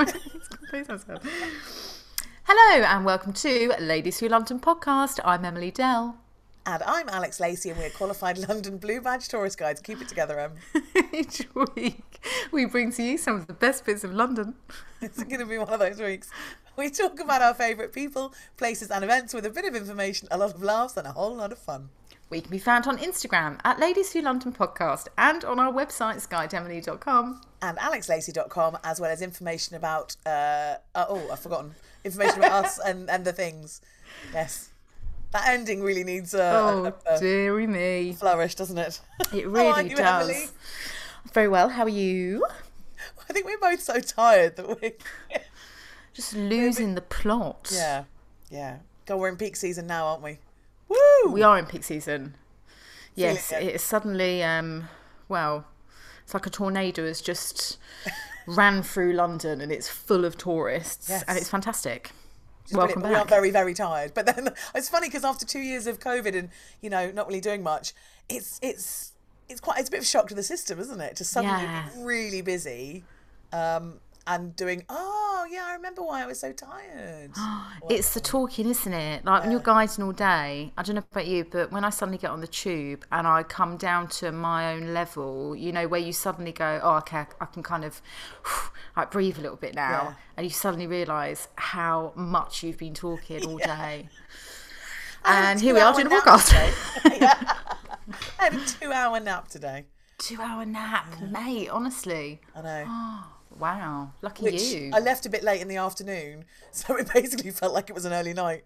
Hello and welcome to Ladies Who London podcast. I'm Emily Dell. And I'm Alex Lacey, and we're qualified London Blue Badge tourist guides. Keep it together, Em. Each week we bring to you some of the best bits of London. It's going to be one of those weeks. We talk about our favourite people, places, and events with a bit of information, a lot of laughs, and a whole lot of fun. We can be found on Instagram at Ladies Who London podcast and on our website skydemily.com. And alexlacey.com, as well as information about, uh, uh, oh, I've forgotten, information about us and, and the things. Yes. That ending really needs a, Oh, a, a dearie me. flourish, doesn't it? It are really does. Emily? Very well. How are you? I think we're both so tired that we're Just losing the plot. yeah, yeah. God, we're in peak season now, aren't we? Woo! We are in peak season. Yes, it. is suddenly, um, well, it's like a tornado has just ran through London and it's full of tourists Yes. and it's fantastic. Just Welcome back. We are very, very tired. But then it's funny because after two years of COVID and you know not really doing much, it's it's it's quite it's a bit of a shock to the system, isn't it? To suddenly Yeah. be really busy, um, and doing oh yeah, I remember why I was so tired. It's the talking, isn't it? Like when you're guiding all day, I don't know about you, but when I suddenly get on the tube and I come down to my own level, you know, where you suddenly go, oh, okay, I can kind of like breathe a little bit now. Yeah. And you suddenly realise how much you've been talking all day. Had a And here we are doing a podcast. Yeah. I had a two-hour nap today. Two hour nap, mate, honestly. I know. Oh. Wow. Lucky Which you. I left a bit late in the afternoon, so it basically felt like it was an early night.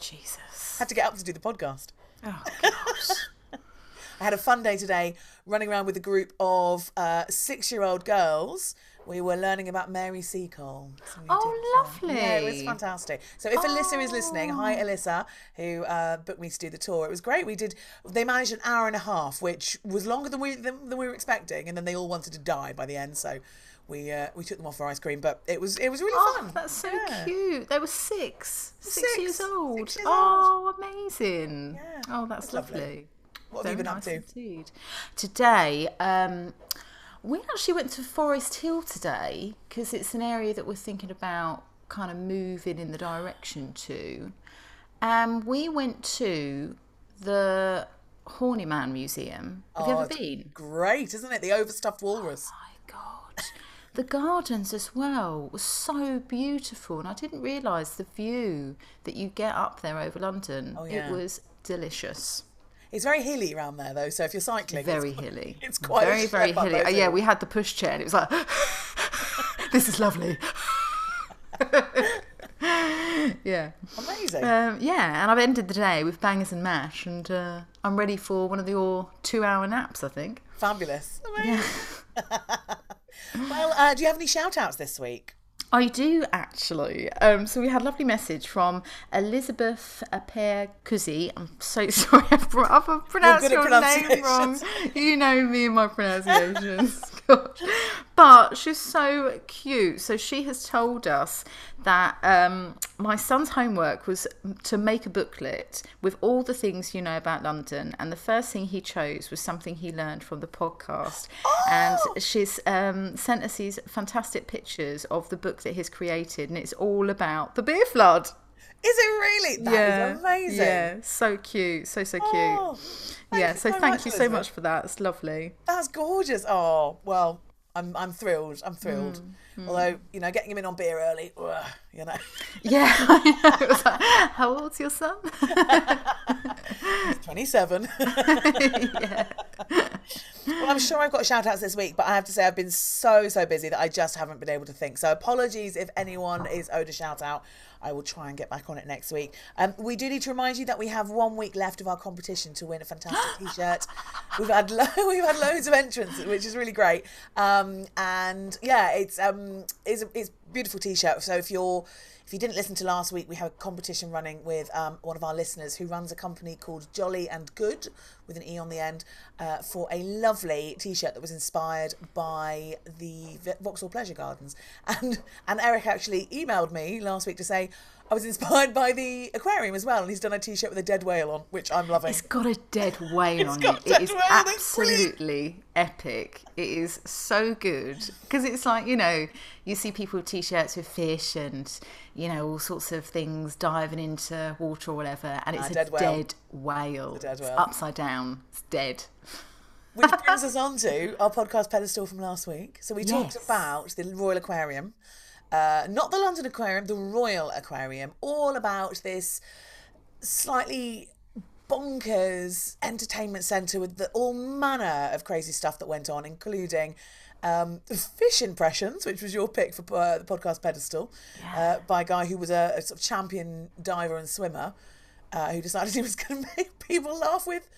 Jesus. Had to get up to do the podcast. Oh, gosh. I had a fun day today running around with a group of uh, six year old girls. We were learning about Mary Seacole. So Oh, uh, Yeah, it was fantastic. So if Alyssa is listening, hi Alyssa, who uh, booked me to do the tour. It was great. We did. They managed an hour and a half, which was longer than we than, than we were expecting, and then they all wanted to die by the end. So we uh, we took them off for ice cream, but it was it was really Oh, fun. that's so Yeah. cute. They were six. Six, Six. years old. Six years oh, amazing. Yeah, Oh, that's, that's lovely. lovely. What have you Very been up to? Indeed. Today, um, we actually went to Forest Hill today because it's an area that we're thinking about kind of moving in the direction to. And we went to the Horniman Museum. Have you Oh, ever been? Great, isn't it? The overstuffed walrus. my god the gardens as well was so beautiful and i didn't realize the view that you get up there over london Oh, yeah. it was delicious It's very hilly around there, though. So if you're cycling, very quite- hilly It's quite very very hilly oh, yeah we had the pushchair and it was like this is lovely yeah Amazing. um, yeah and i've ended the day with bangers and mash and uh, i'm ready for one of your two hour naps i think Fabulous. Amazing. Well, uh, do you have any shout outs this week? I do actually. Um, so we had a lovely message from Elizabeth Aper Kuzi. I'm so sorry I've, I've pronounced your name wrong. You know me and my pronunciations. gosh. But she's so cute. So she has told us that um, my son's homework was to make a booklet with all the things you know about London. And the first thing he chose was something he learned from the podcast. And she's um, sent us these fantastic pictures of the book that he's created. And it's all about the beer flood. Is it really? That is amazing. Yeah, so cute. So, so cute. Oh, yeah, so thank you so much for that. It's lovely. That's gorgeous. Oh well, I'm I'm thrilled. I'm thrilled. Mm, Although you know, getting him in on beer early, ugh, you know, Yeah, know. Like, How old's your son? twenty seven. yeah. Well, I'm sure I've got shout outs this week, but I have to say I've been so, so busy that I just haven't been able to think. So apologies if anyone is owed a shout out. I will try and get back on it next week. Um, we do need to remind you that we have one week left of our competition to win a fantastic t-shirt. We've had lo- we've had loads of entrants, which is really great. Um, and yeah, it's um, it's a, it's beautiful t-shirt. So if you're if you didn't listen to last week, we have a competition running with um, one of our listeners who runs a company called Jolly and Good with an E on the end uh, for a lovely t-shirt that was inspired by the Vauxhall Pleasure Gardens. And and Eric actually emailed me last week to say I was inspired by the aquarium as well, and he's done a t-shirt with a dead whale on, which I'm loving. It's got a dead whale on it. a It is whale, absolutely epic. It is so good because it's like you know you see people with t-shirts with fish and you know all sorts of things diving into water or whatever, and ah, it's a dead dead whale. whale. dead It's whale. upside down. It's dead. Which brings us on to our podcast pedestal from last week. So we talked about the Royal Aquarium, uh, not the London Aquarium, the Royal Aquarium, all about this slightly bonkers entertainment centre with the, all manner of crazy stuff that went on, including um, fish impressions, which was your pick for uh, the podcast pedestal, uh, by a guy who was a, a sort of champion diver and swimmer, uh, who decided he was going to make people laugh with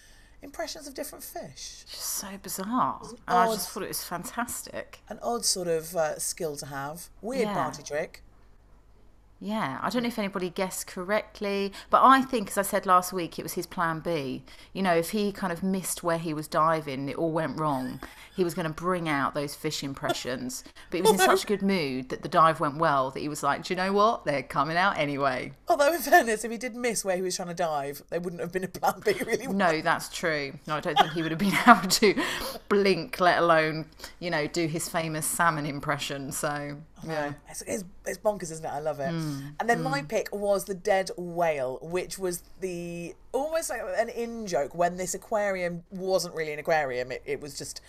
impressions of different fish. Just so bizarre. And I just thought it was fantastic. An odd sort of uh, skill to have. Weird Yeah. party trick. Yeah, I don't know if anybody guessed correctly, but I think, as I said last week, it was his plan B. You know, if he kind of missed where he was diving, it all went wrong. He was going to bring out those fish impressions, but he was in such a good mood that the dive went well that he was like, "Do you know what? They're coming out anyway." Although, in fairness, if he did miss where he was trying to dive, there wouldn't have been a plan B, really. No, that's true. No, I don't think he would have been able to blink, let alone, you know, do his famous salmon impression. So, yeah. It's, it's, it's bonkers, isn't it? I love it. Mm, and then my pick was the dead whale, which was the almost like an in joke when this aquarium wasn't really an aquarium. It, it was just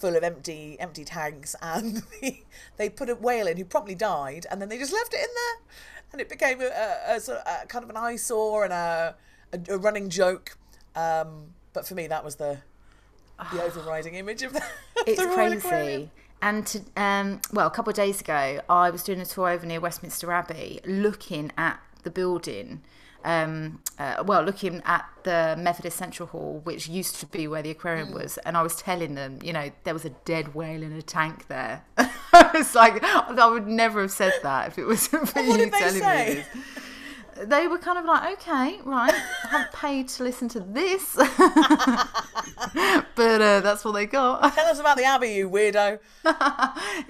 full of empty empty tanks, and the, they put a whale in who promptly died, and then they just left it in there, and it became a, a, a sort of a, kind of an eyesore and a, a, a running joke. Um, but for me, that was the the overriding image of the, it's the Royal Aquarium. And to, um, well, a couple of days ago, I was doing a tour over near Westminster Abbey, looking at the building. Um, uh, well, looking at the Methodist Central Hall, which used to be where the aquarium Mm. was, and I was telling them, you know, there was a dead whale in a tank there. it's like I would never have said that if it wasn't for What you telling say? me this. They were kind of like, okay, right, I haven't paid to listen to this, but uh, that's what they got. Tell us about the Abbey, you weirdo.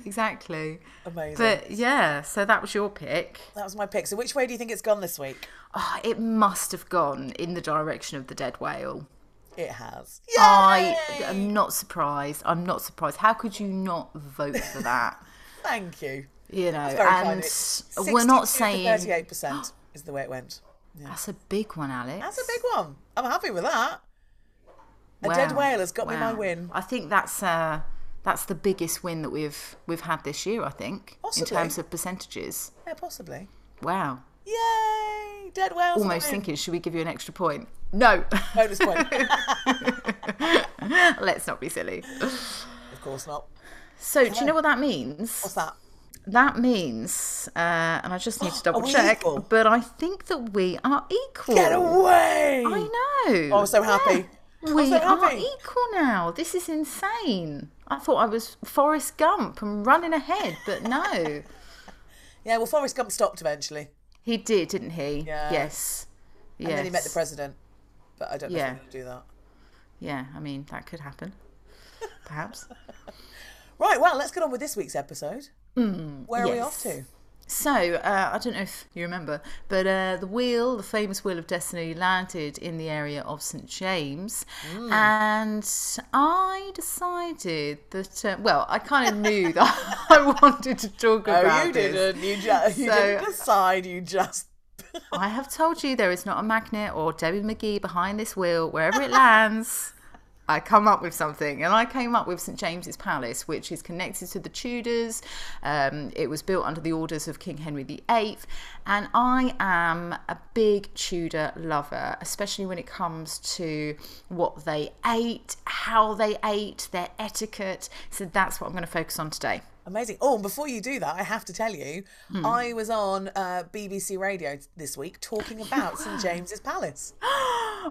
exactly. Amazing. But yeah, so that was your pick. That was my pick. So, which way do you think it's gone this week? Oh, it must have gone in the direction of the dead whale. It has. Yay! I am not surprised. I'm not surprised. How could you not vote for that? Thank you. You know, and we're not saying 38% is the way it went. that's a big one, Alex. That's a big one. I'm happy with that. A dead whale has got me my win. I think that's uh, that's the biggest win that we've we've had this year. I think Possibly. in terms of percentages. Yeah, possibly. Wow. Yay! Dead whales. Almost thinking, should we give you an extra point? No. Bonus point. Let's not be silly. of course not. So, do you know what that means? What's that? That means, uh, and I just need to double check, equal? but I think that we are equal. Get away! I know. Oh, I'm so happy. I'm We so are equal now. This is insane. I thought I was Forrest Gump and running ahead, but no. Yeah, well, Forrest Gump stopped eventually. he did, didn't he? Yeah. Yes. And then he met the president. But I don't know Yeah. if he would do that. Yeah, I mean, that could happen. Perhaps. Right, well, let's get on with this week's episode. Where are we off to? So, uh, I don't know if you remember, but uh, the wheel, the famous Wheel of Destiny, landed in the area of St James. Mm. And I decided that, uh, well, I kind of knew that I wanted to talk about. Oh, about you this. didn't. You just you So- didn't decide. You just. I have told you there is not a magnet or Debbie McGee behind this wheel. Wherever it lands, I come up with something. And I came up with St James's Palace, which is connected to the Tudors. Um, it was built under the orders of King Henry VIII. And I am a big Tudor lover, especially when it comes to what they ate, how they ate, their etiquette. So that's what I'm going to focus on today. Amazing. Oh, and before you do that, I have to tell you, Hmm. I was on uh, BBC Radio this week talking about St James's Palace.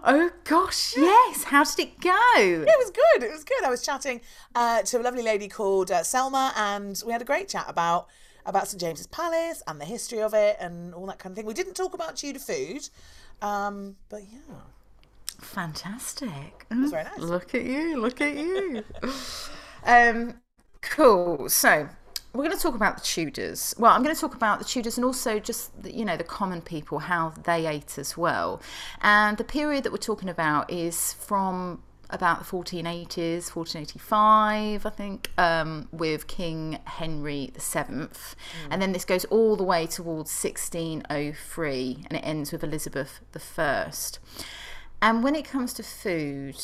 Oh gosh, yes. How did it go? It was good. It was good. I was chatting uh, to a lovely lady called uh, Selma, and we had a great chat about about St James's Palace and the history of it and all that kind of thing. We didn't talk about Tudor food, um, but yeah, Fantastic. it was very nice. Look at you, look at you. um, cool. So we're going to talk about the Tudors. Well, I'm going to talk about the Tudors and also just the, you know the common people how they ate as well. And the period that we're talking about is from about the 1480s, 1485, I think, um, with King Henry VII, and then this goes all the way towards 1603, and it ends with Elizabeth I. And when it comes to food,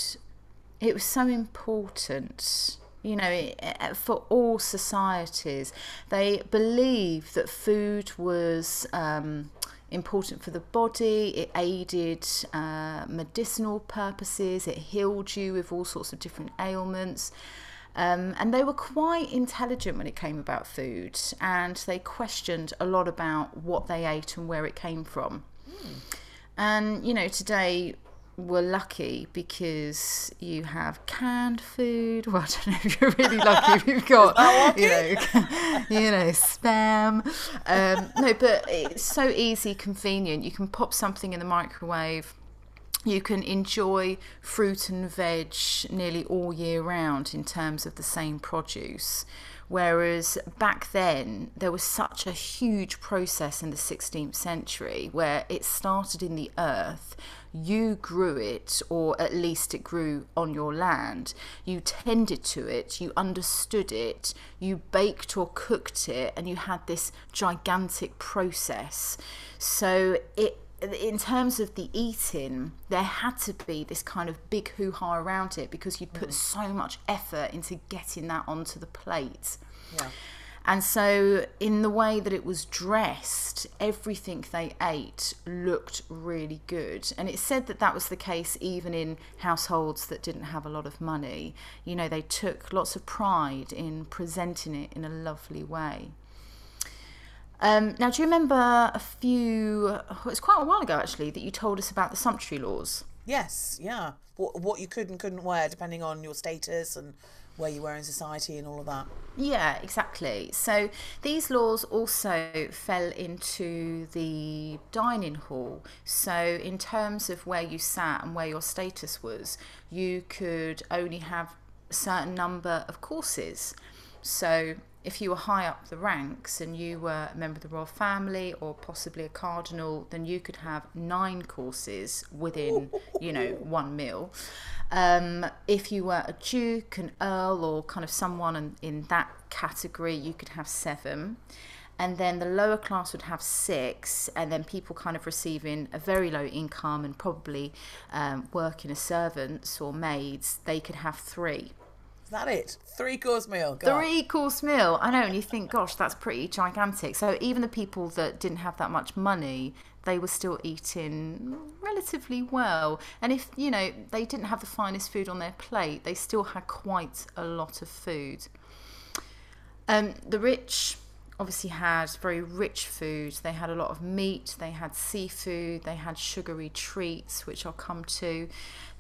it was so important you know for all societies. They believed that food was um, important for the body. It aided uh, medicinal purposes. It healed you with all sorts of different ailments. Um, and they were quite intelligent when it came about food and they questioned a lot about what they ate and where it came from. And you know, today we're lucky because you have canned food. Well, I don't know if you're really lucky if you've got, you know, you know, spam. Um, no, but it's so easy, convenient. You can pop something in the microwave. You can enjoy fruit and veg nearly all year round in terms of the same produce. Whereas back then, there was such a huge process in the 16th century where it started in the earth, you grew it, or at least it grew on your land. You tended to it, you understood it, you baked or cooked it, and you had this gigantic process. So it in terms of the eating, there had to be this kind of big hoo ha around it because you'd put mm. so much effort into getting that onto the plate. Yeah. And so, in the way that it was dressed, everything they ate looked really good. And it said that that was the case even in households that didn't have a lot of money. You know, they took lots of pride in presenting it in a lovely way. Um, now, do you remember a few? It's quite a while ago actually that you told us about the sumptuary laws. Yes, yeah. What, what you could and couldn't wear depending on your status and where you were in society and all of that. Yeah, exactly. So these laws also fell into the dining hall. So, in terms of where you sat and where your status was, you could only have a certain number of courses. So, if you were high up the ranks and you were a member of the royal family or possibly a cardinal, then you could have nine courses within, you know, one meal. Um, if you were a duke, an earl, or kind of someone in, in that category, you could have seven. And then the lower class would have six, and then people kind of receiving a very low income and probably um, working as servants or maids, they could have three. Is that it? Three course meal. God. Three course meal. I know, and you think, gosh, that's pretty gigantic. So even the people that didn't have that much money, they were still eating relatively well. And if, you know, they didn't have the finest food on their plate, they still had quite a lot of food. Um, the rich obviously had very rich food. They had a lot of meat, they had seafood, they had sugary treats, which I'll come to.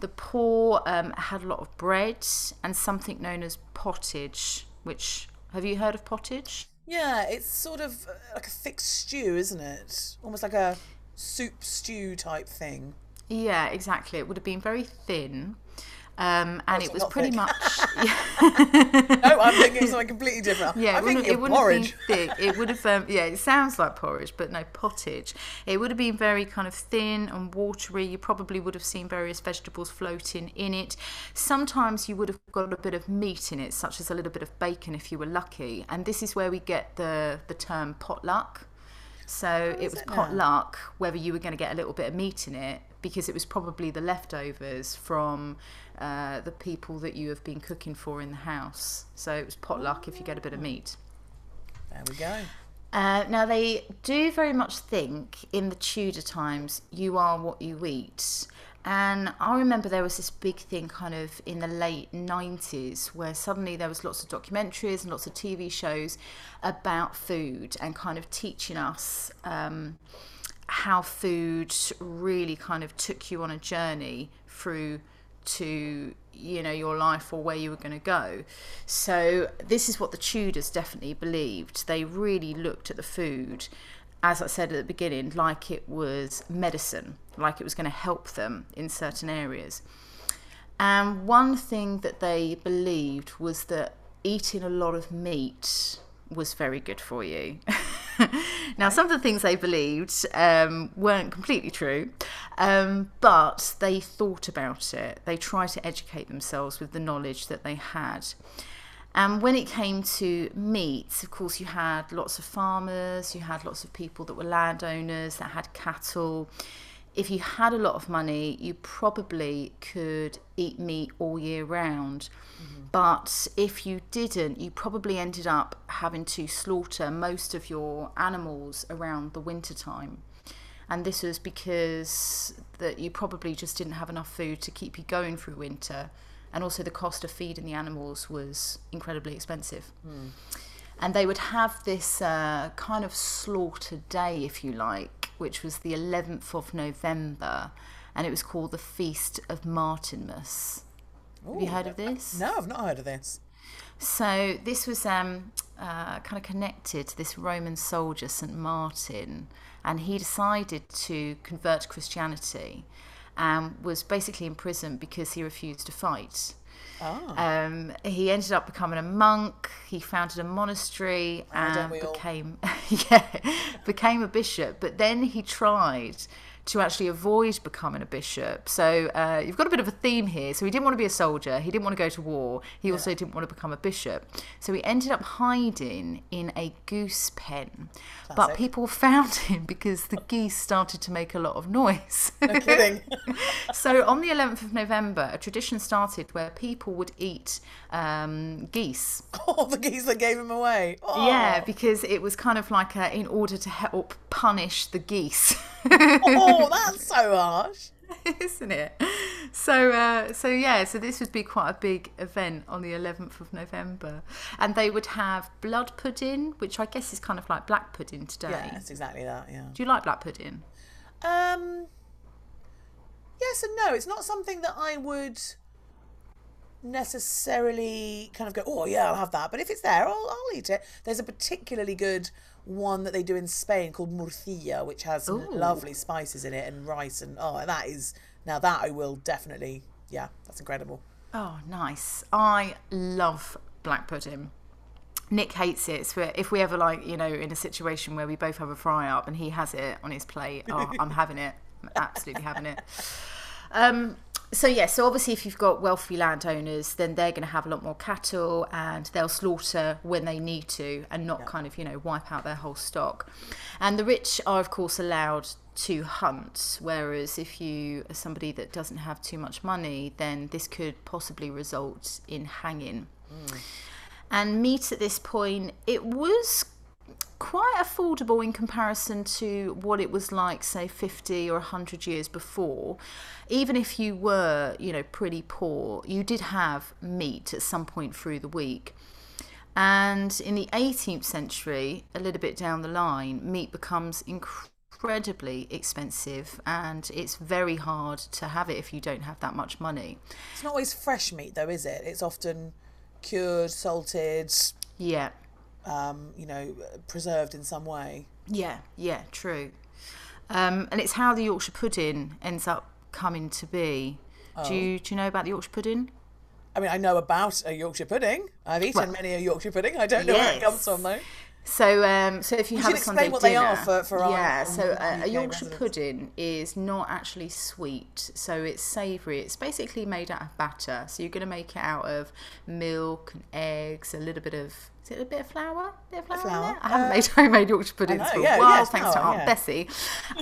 The poor um, had a lot of bread and something known as pottage, which have you heard of pottage? Yeah, it's sort of uh, like a thick stew, isn't it? Almost like a soup stew type thing. Yeah, exactly. It would have been very thin. Um, and it was pretty thick. much. No, I'm thinking of something completely different. Yeah, I'm it wouldn't, it wouldn't porridge. thick. It would have, um, yeah, it sounds like porridge, but no pottage. It would have been very kind of thin and watery. You probably would have seen various vegetables floating in it. Sometimes you would have got a bit of meat in it, such as a little bit of bacon if you were lucky. And this is where we get the the term potluck. So it was it now? potluck whether you were going to get a little bit of meat in it because it was probably the leftovers from uh, the people that you have been cooking for in the house. So it was potluck if you get a bit of meat. There we go. Uh, now they do very much think in the Tudor times you are what you eat. And I remember there was this big thing kind of in the late 90s where suddenly there was lots of documentaries and lots of TV shows about food and kind of teaching us um, how food really kind of took you on a journey through to you know your life or where you were going to go. So this is what the tudors definitely believed. They really looked at the food as i said at the beginning like it was medicine like it was going to help them in certain areas and one thing that they believed was that eating a lot of meat was very good for you. now, some of the things they believed um, weren't completely true, um, but they thought about it. They tried to educate themselves with the knowledge that they had. And when it came to meat, of course, you had lots of farmers, you had lots of people that were landowners that had cattle. If you had a lot of money, you probably could eat meat all year round. But if you didn't, you probably ended up having to slaughter most of your animals around the winter time. And this was because that you probably just didn't have enough food to keep you going through winter. And also the cost of feeding the animals was incredibly expensive. And they would have this uh, kind of slaughter day, if you like, which was the 11th of November. And it was called the Feast of Martinmas. Have you heard of this? No, I've not heard of this. So this was um, uh, kind of connected to this Roman soldier, St. Martin, and he decided to convert to Christianity and was basically imprisoned because he refused to fight. Um, he ended up becoming a monk. He founded a monastery and became yeah became a bishop. But then he tried to actually avoid becoming a bishop. So uh, you've got a bit of a theme here. So he didn't want to be a soldier. He didn't want to go to war. He also didn't want to become a bishop. So he ended up hiding in a goose pen. But people found him because the geese started to make a lot of noise. No kidding. so on the 11th of November, a tradition started where people would eat um, geese. All the geese that gave him away. Oh, Yeah, because it was kind of like a, in order to help punish the geese. oh, that's so harsh. isn't it? So, uh, so yeah, so this would be quite a big event on the 11th of November, and they would have blood pudding, which I guess is kind of like black pudding today. Yeah, it's exactly that. Yeah. Do you like black pudding? Um. Yes and no. It's not something that I would necessarily kind of go, oh yeah, I'll have that. But if it's there, I'll, I'll eat it. There's a particularly good one that they do in Spain called morcilla, which has Ooh. lovely spices in it and rice and oh, that is now that I will definitely. Yeah, that's incredible. Oh, nice. I love black pudding. Nick hates it. So if we ever like, you know, in a situation where we both have a fry up and he has it on his plate, oh, I'm having it. I'm absolutely having it. Um, so yeah, so obviously if you've got wealthy landowners, then they're going to have a lot more cattle and they'll slaughter when they need to and not kind of, you know, wipe out their whole stock. And the rich are of course allowed to hunt, whereas if you are somebody that doesn't have too much money, then this could possibly result in hanging. Hmm. And meat at this point, it was quite affordable in comparison to what it was like say 50 or 100 years before. Even if you were you know pretty poor you did have meat at some point through the week. And in the 18th century a little bit down the line meat becomes incredibly expensive and it's very hard to have it if you don't have that much money. It's not always fresh meat though, is it? It's often cured, salted, yeah um, you know, preserved in some way. Yeah, yeah, true. Um, and it's how the Yorkshire pudding ends up coming to be Do you do you know about the Yorkshire pudding? I mean, I know about a Yorkshire pudding. I've eaten many a Yorkshire pudding. I don't know where it comes from though. So, um, so if you, have a explain Sunday what they are dinner- for- for our- yeah. So our uh, a Yorkshire residents. pudding is not actually sweet. So it's savoury. It's basically made out of batter. So you're going to make it out of milk and eggs, a little bit of is it a bit of flour? A bit of flour. in flour. there? I haven't made homemade Yorkshire puddings for yeah, a while, yeah, thanks to Aunt yeah. Bessie.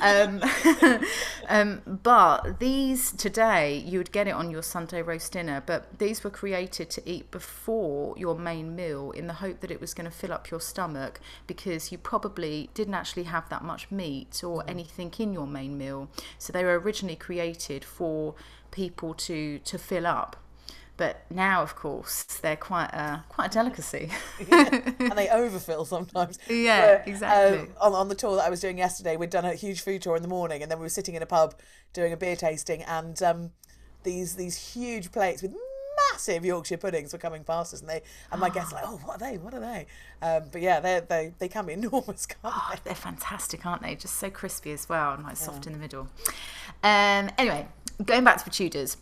Um, um, but these today, you would get it on your Sunday roast dinner. But these were created to eat before your main meal in the hope that it was going to fill up your stomach because you probably didn't actually have that much meat or anything in your main meal. So they were originally created for people to to fill up. But now, of course, they're quite a quite a delicacy. and they overfill sometimes. Yeah, Where, exactly. um, on, on the tour that I was doing yesterday, we'd done a huge food tour in the morning, and then we were sitting in a pub doing a beer tasting, and um, these these huge plates with massive Yorkshire puddings were coming past us, and they and my guests were like, oh, what are they? What are they? Um, but yeah, they they they can be enormous, can't they? They're fantastic, aren't they? Just so crispy as well and like soft in the middle. Um, anyway, going back to the Tudors.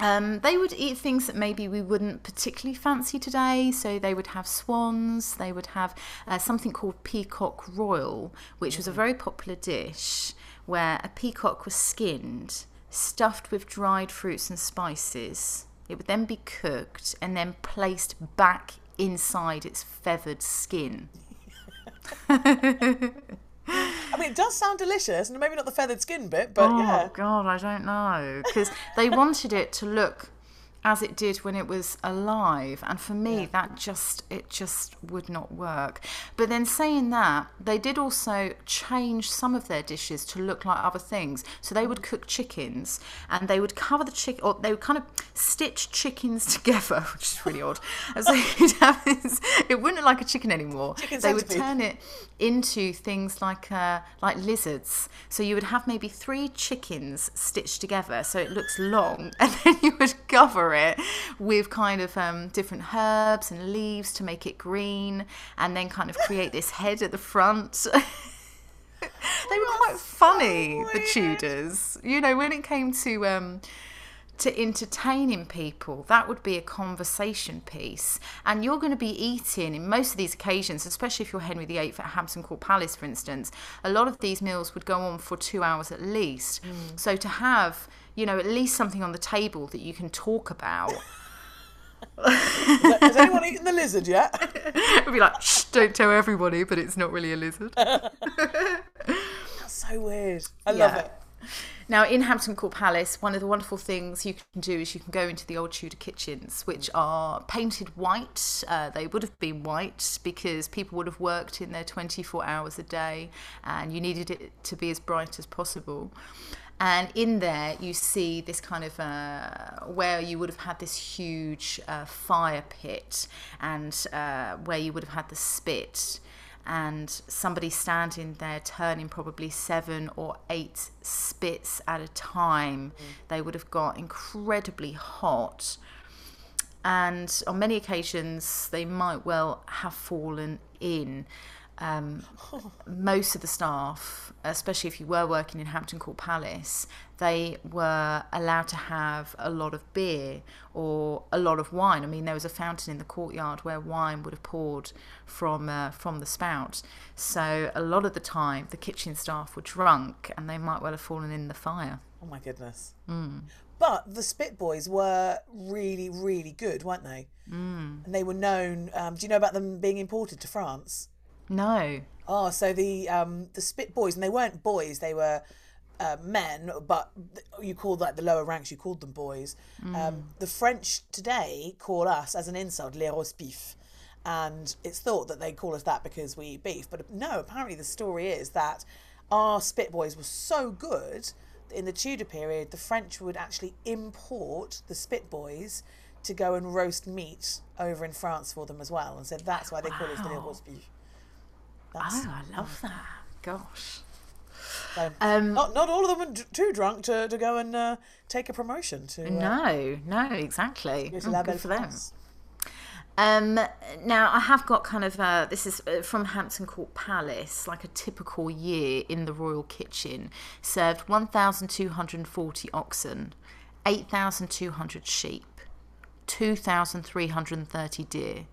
Um, they would eat things that maybe we wouldn't particularly fancy today. So they would have swans, they would have uh, something called peacock royal, which was a very popular dish where a peacock was skinned, stuffed with dried fruits and spices. It would then be cooked and then placed back inside its feathered skin. I mean, it does sound delicious, and maybe not the feathered skin bit, but oh yeah. God, I don't know because they wanted it to look as it did when it was alive, and for me that just it just would not work. But then saying that, they did also change some of their dishes to look like other things. So they would mm. cook chickens, and they would cover the chicken, or they would kind of stitch chickens together, which is really odd. And so you'd have this, it wouldn't look like a chicken anymore. Chicken they would turn it into things like uh, like lizards. So you would have maybe three chickens stitched together, so it looks long, and then you would cover it with kind of um, different herbs and leaves to make it green, and then kind of create this head at the front. they were quite funny, the Tudors. You know, when it came to um, to entertaining people, that would be a conversation piece. And you're going to be eating in most of these occasions, especially if you're Henry VIII at Hampton Court Palace, for instance, a lot of these meals would go on for two hours at least. Mm. So to have, you know, at least something on the table that you can talk about. Has anyone eaten the lizard yet? It'd be like, Shh, don't tell everybody, but it's not really a lizard. That's so weird. I love it. Now, in Hampton Court Palace, one of the wonderful things you can do is you can go into the old Tudor kitchens, which are painted white. Uh, they would have been white because people would have worked in there 24 hours a day and you needed it to be as bright as possible. And in there, you see this kind of uh, where you would have had this huge uh, fire pit and uh, where you would have had the spit and somebody standing there turning probably seven or eight spits at a time. Mm. They would have got incredibly hot. And on many occasions, they might well have fallen in. Um, most of the staff, especially if you were working in Hampton Court Palace, they were allowed to have a lot of beer or a lot of wine. I mean, there was a fountain in the courtyard where wine would have poured from uh, from the spout. So a lot of the time, the kitchen staff were drunk, and they might well have fallen in the fire. Oh my goodness. Hmm. But the Spit Boys were really, really good, weren't they? Mm. And they were known. Um, do you know about them being imported to France? No, Oh, so the um, the Spit Boys, and they weren't boys; they were uh, men. But you called like the lower ranks, you called them boys. Um, the French today call us as an insult les roast and it's thought that they call us that because we eat beef. But no, apparently the story is that our Spit Boys were so good that in the Tudor period, the French would actually import the Spit Boys to go and roast meat over in France for them as well, and so that's why they call us the les roast That's oh, I love that. Gosh. so, Um, not not all of them are d- too drunk to, to go and uh, take a promotion to. Uh, No, no, exactly. to Oh, good for them. Um, now I have got kind of uh, this is uh, from Hampton Court Palace, like a typical year in the royal kitchen. Served 1,240 oxen, 8,200 sheep, 2,330 deer,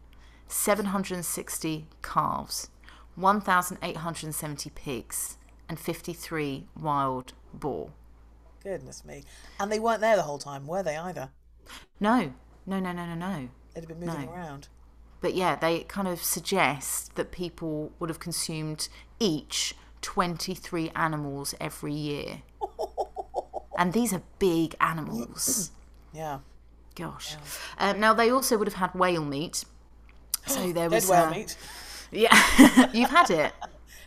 760 calves, 1,870 pigs, and 53 wild boar. Goodness me. And they weren't there the whole time, were they either? No, no, no, no, no, no. They'd have been moving No. around. But yeah, they kind of suggest that people would have consumed each 23 animals every year. and these are big animals. Yeah. Gosh. Um, now, they also would have had whale meat. So there Dead was. whale uh, meat. Yeah. You've had it.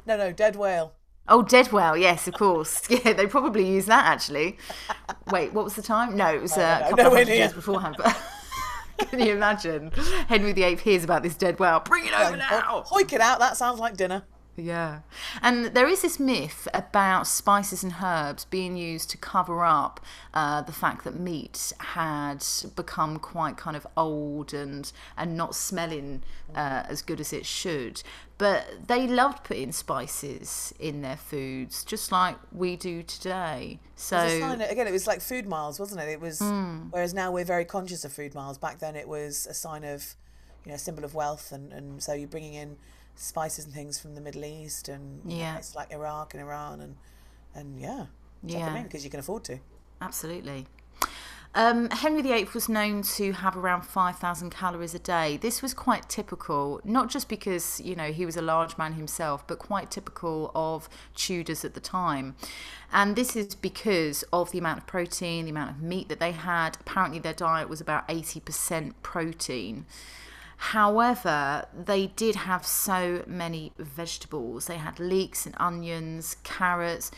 No, no, dead whale. Oh, dead whale. Yes, of course. Yeah, they probably use that actually. Wait, what was the time? No, it was uh, a know. couple of hundred years beforehand. But can you imagine? Henry VIII hears about this dead whale. Bring it over now. Hoik it out, that sounds like dinner. Yeah. And there is this myth about spices and herbs being used to cover up uh, the fact that meat had become quite kind of old and, and not smelling uh, as good as it should. But they loved putting spices in their foods, just like we do today. So, It's a sign of- again, it was like food miles, wasn't it? It was, Hmm. whereas now we're very conscious of food miles. Back then, it was a sign of, you know, a symbol of wealth, and, and so you're bringing in spices and things from the Middle East and Yeah. places like Iraq and Iran, and and yeah, chuck Yeah. them in because you can afford to. Absolutely. Um, Henry VIII was known to have around 5,000 calories a day. This was quite typical, not just because, you know, he was a large man himself, but quite typical of Tudors at the time. And this is because of the amount of protein, the amount of meat that they had. Apparently, their diet was about 80% protein. However, they did have so many vegetables. They had leeks and onions, carrots.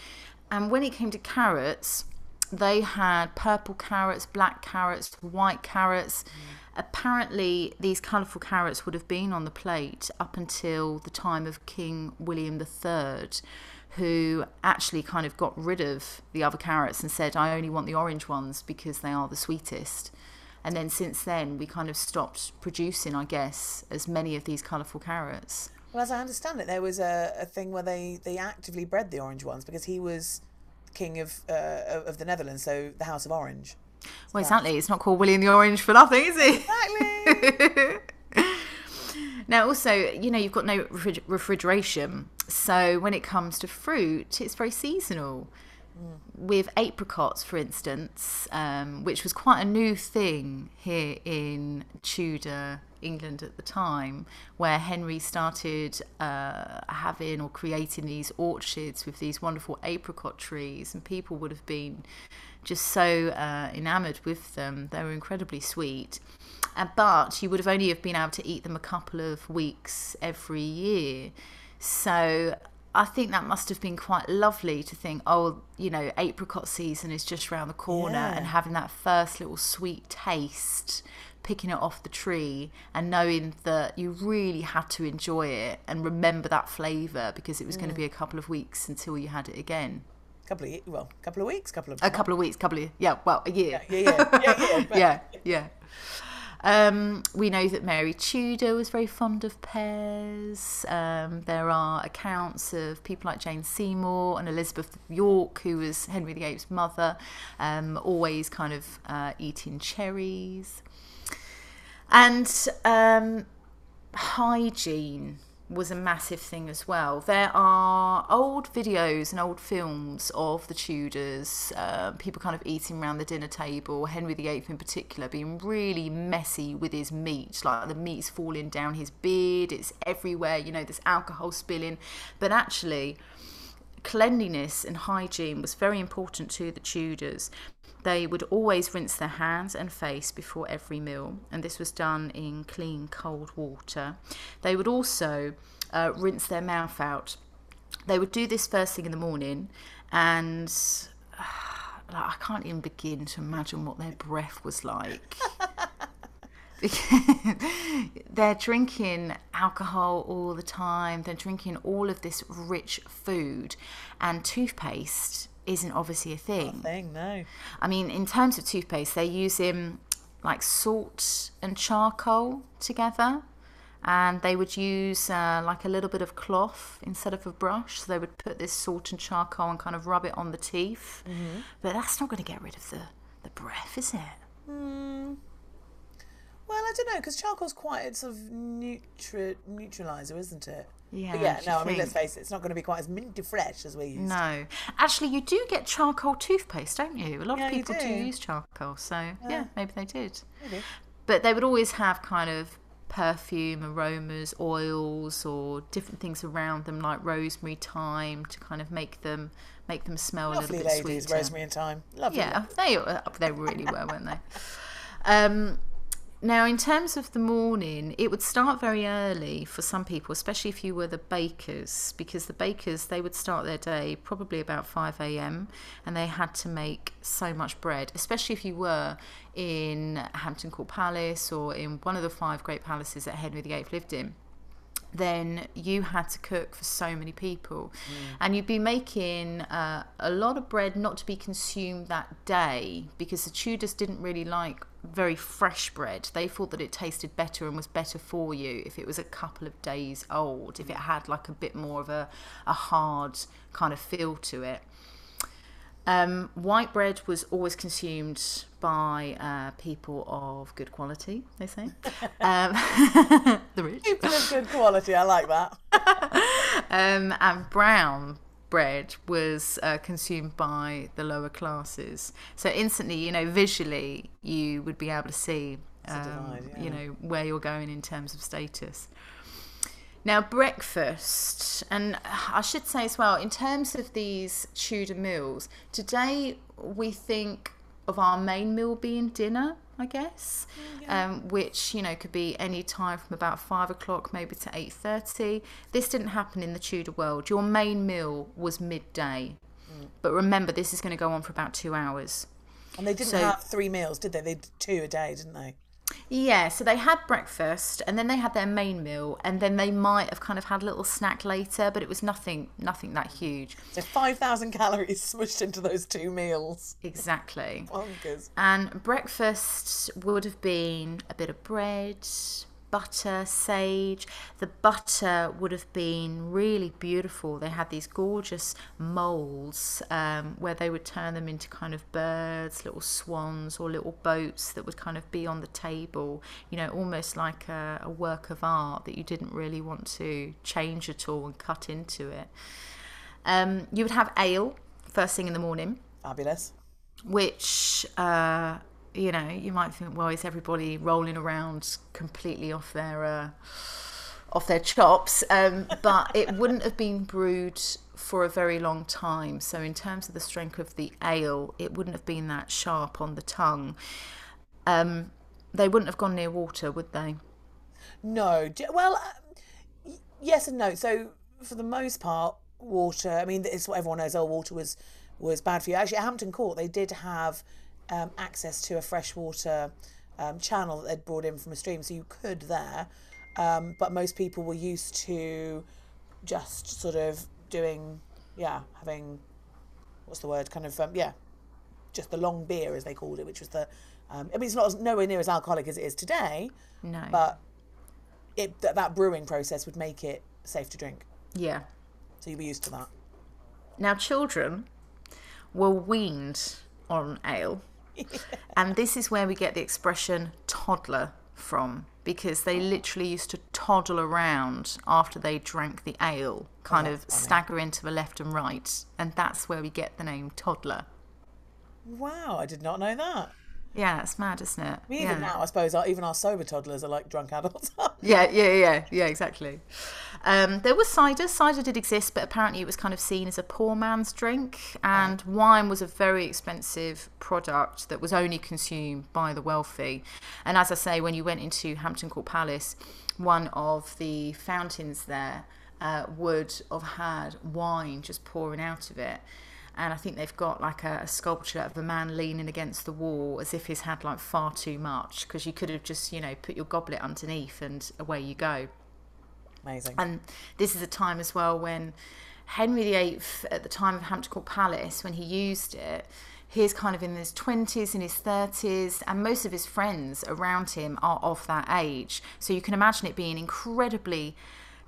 And when it came to carrots, they had purple carrots, black carrots, white carrots. Mm. Apparently, these colourful carrots would have been on the plate up until the time of King William III, who actually kind of got rid of the other carrots and said, I only want the orange ones because they are the sweetest. And then since then, we kind of stopped producing, I guess, as many of these colourful carrots. Well, as I understand it, there was a, a thing where they, they actively bred the orange ones because he was king of uh, of the Netherlands, so the House of Orange. Well, exactly. It's not called William the Orange for nothing, is it? Exactly. Now, also, you know, you've got no refrig- refrigeration. So when it comes to fruit, it's very seasonal. With apricots, for instance, um, which was quite a new thing here in Tudor England at the time, where Henry started uh, having or creating these orchards with these wonderful apricot trees, and people would have been just so uh, enamored with them. They were incredibly sweet. Uh, but you would have only have been able to eat them a couple of weeks every year. So I think that must have been quite lovely to think, oh, you know, apricot season is just around the corner Yeah. and having that first little sweet taste, picking it off the tree and knowing that you really had to enjoy it and remember that flavour because it was going to be mm. a couple of weeks until you had it again. couple of well, couple of weeks, couple of A couple of weeks, couple of, yeah, well, a year. yeah, yeah, yeah, yeah. but- yeah, yeah. Um, we know that Mary Tudor was very fond of pears. Um, there are accounts of people like Jane Seymour and Elizabeth York, who was Henry VIII's mother, um, always kind of uh, eating cherries. And um, hygiene was a massive thing as well. There are old videos and old films of the Tudors, uh, people kind of eating around the dinner table, Henry VIII in particular being really messy with his meat, like the meat's falling down his beard, it's everywhere, you know, there's alcohol spilling. But actually, cleanliness and hygiene was very important to the Tudors. They would always rinse their hands and face before every meal, and this was done in clean, cold water. They would also uh, rinse their mouth out. They would do this first thing in the morning, and like, I can't even begin to imagine what their breath was like. they're drinking alcohol all the time. They're drinking all of this rich food, and toothpaste isn't obviously a thing. Thing, no. I mean, in terms of toothpaste, they're using um, like salt and charcoal together. And they would use uh, like a little bit of cloth instead of a brush. So they would put this salt and charcoal and kind of rub it on the teeth. Mm-hmm. But that's not going to get rid of the, the the breath, is it? Mm. Well, I don't know because charcoal's quite a sort of neutri- neutralizer, isn't it? Yeah, But yeah. No, I mean, let's face it, it's not going to be quite as minty fresh as we used. No. Actually, you do get charcoal toothpaste, don't you? A lot Yeah, of people do. do. use charcoal, so yeah, maybe they did. Maybe. But they would always have kind of perfume, aromas, oils, or different things around them, like rosemary, thyme, to kind of make them make them smell a little bit ladies, sweeter. rosemary and thyme. Lovely. Yeah, they they really were, weren't they? Um, now, in terms of the morning, it would start very early for some people, especially if you were the bakers, because the bakers they would start their day probably about five a.m. and they had to make so much bread, especially if you were in Hampton Court Palace or in one of the five great palaces that Henry VIII lived in then you had to cook for so many people. And you'd be making uh, a lot of bread not to be consumed that day because the tudors didn't really like very fresh bread. They thought that it tasted better and was better for you if it was a couple of days old if it had like a bit more of a, a hard kind of feel to it um, white bread was always consumed by uh, people of good quality, they say. Um, the rich. People of good quality. I like that. Um, and brown bread was uh, consumed by the lower classes. So instantly, you know, visually, you would be able to see, um, divide, yeah. you know, where you're going in terms of status. Now, breakfast, and I should say as well, in terms of these Tudor meals, today we think of our main meal being dinner, I guess, um, which you know could be any time from about five o'clock maybe to eight thirty. This didn't happen in the Tudor world. Your main meal was midday, but remember this is going to go on for about two hours. And they didn't So- have three meals, did they? They did two a day, didn't they? Yeah, so they had breakfast and then they had their main meal and then they might have kind of had a little snack later, but it was nothing nothing that huge. So 5,000 calories smushed into those two meals. Exactly. Bonkers. And breakfast would have been a bit of bread, butter, sage. The butter would have been really beautiful. They had these gorgeous molds um, where they would turn them into kind of birds, little swans, or little boats that would kind of be on the table. You know, almost like a, a work of art that you didn't really want to change at all and cut into it. Um, you would have ale first thing in the morning Fabulous. which uh, you know you might think well is everybody rolling around completely off their uh, off their chops um, but it wouldn't have been brewed for a very long time so in terms of the strength of the ale it wouldn't have been that sharp on the tongue um, they wouldn't have gone near water would they No. Well, uh, yes and no. So, for the most part, water, I mean, it's what everyone knows. Oh, water was, was bad for you. Actually, at Hampton Court, they did have um, access to a freshwater um, channel that they'd brought in from a stream. So, you could there. Um, but most people were used to just sort of doing, yeah, having, what's the word? Kind of, um, yeah, just the long beer, as they called it, which was the, um, I mean, it's not as, nowhere near as alcoholic as it is today, no but it that, that brewing process would make it safe to drink. yeah So you'd be used to that. Now, children were weaned on ale, and this is where we get the expression toddler from because they literally used to toddle around after they drank the ale, kind oh, of staggering to the left and right, and that's where we get the name toddler. Wow, I did not know that. Yeah, it's mad, isn't it? I mean, yeah. even now, I suppose our, even our sober toddlers are like drunk adults. Yeah, yeah, yeah, yeah, exactly. Um, there was cider. Cider did exist, but apparently it was kind of seen as a poor man's drink, and wine was a very expensive product that was only consumed by the wealthy. And as I say, when you went into Hampton Court Palace, one of the fountains there uh, would have had wine just pouring out of it. And I think they've got like a, a sculpture of a man leaning against the wall as if he's had like far too much because you could have just, you know, put your goblet underneath and away you go. Amazing. And this is a time as well when Henry VIII, at the time of Hampton Court Palace, when he used it, he's kind of in his 20s and his 30s, and most of his friends around him are of that age. So you can imagine it being incredibly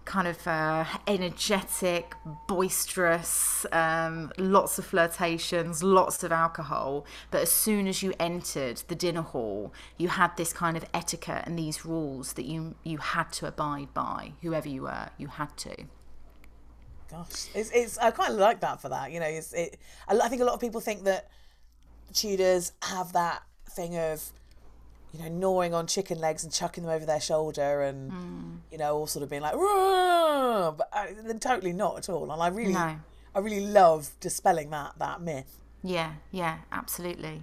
kind of uh, energetic, boisterous, um, lots of flirtations, lots of alcohol. But as soon as you entered the dinner hall, you had this kind of etiquette and these rules that you you had to abide by. Whoever you were, you had to. Gosh, it's, it's I quite like that for that. You know, it's it. I I think a lot of people think that Tudors have that thing of, you know, gnawing on chicken legs and chucking them over their shoulder, and you know, all sort of being like, "Rah!" but uh, then totally not at all. And I really, No. I really love dispelling that that myth. Yeah, yeah, absolutely.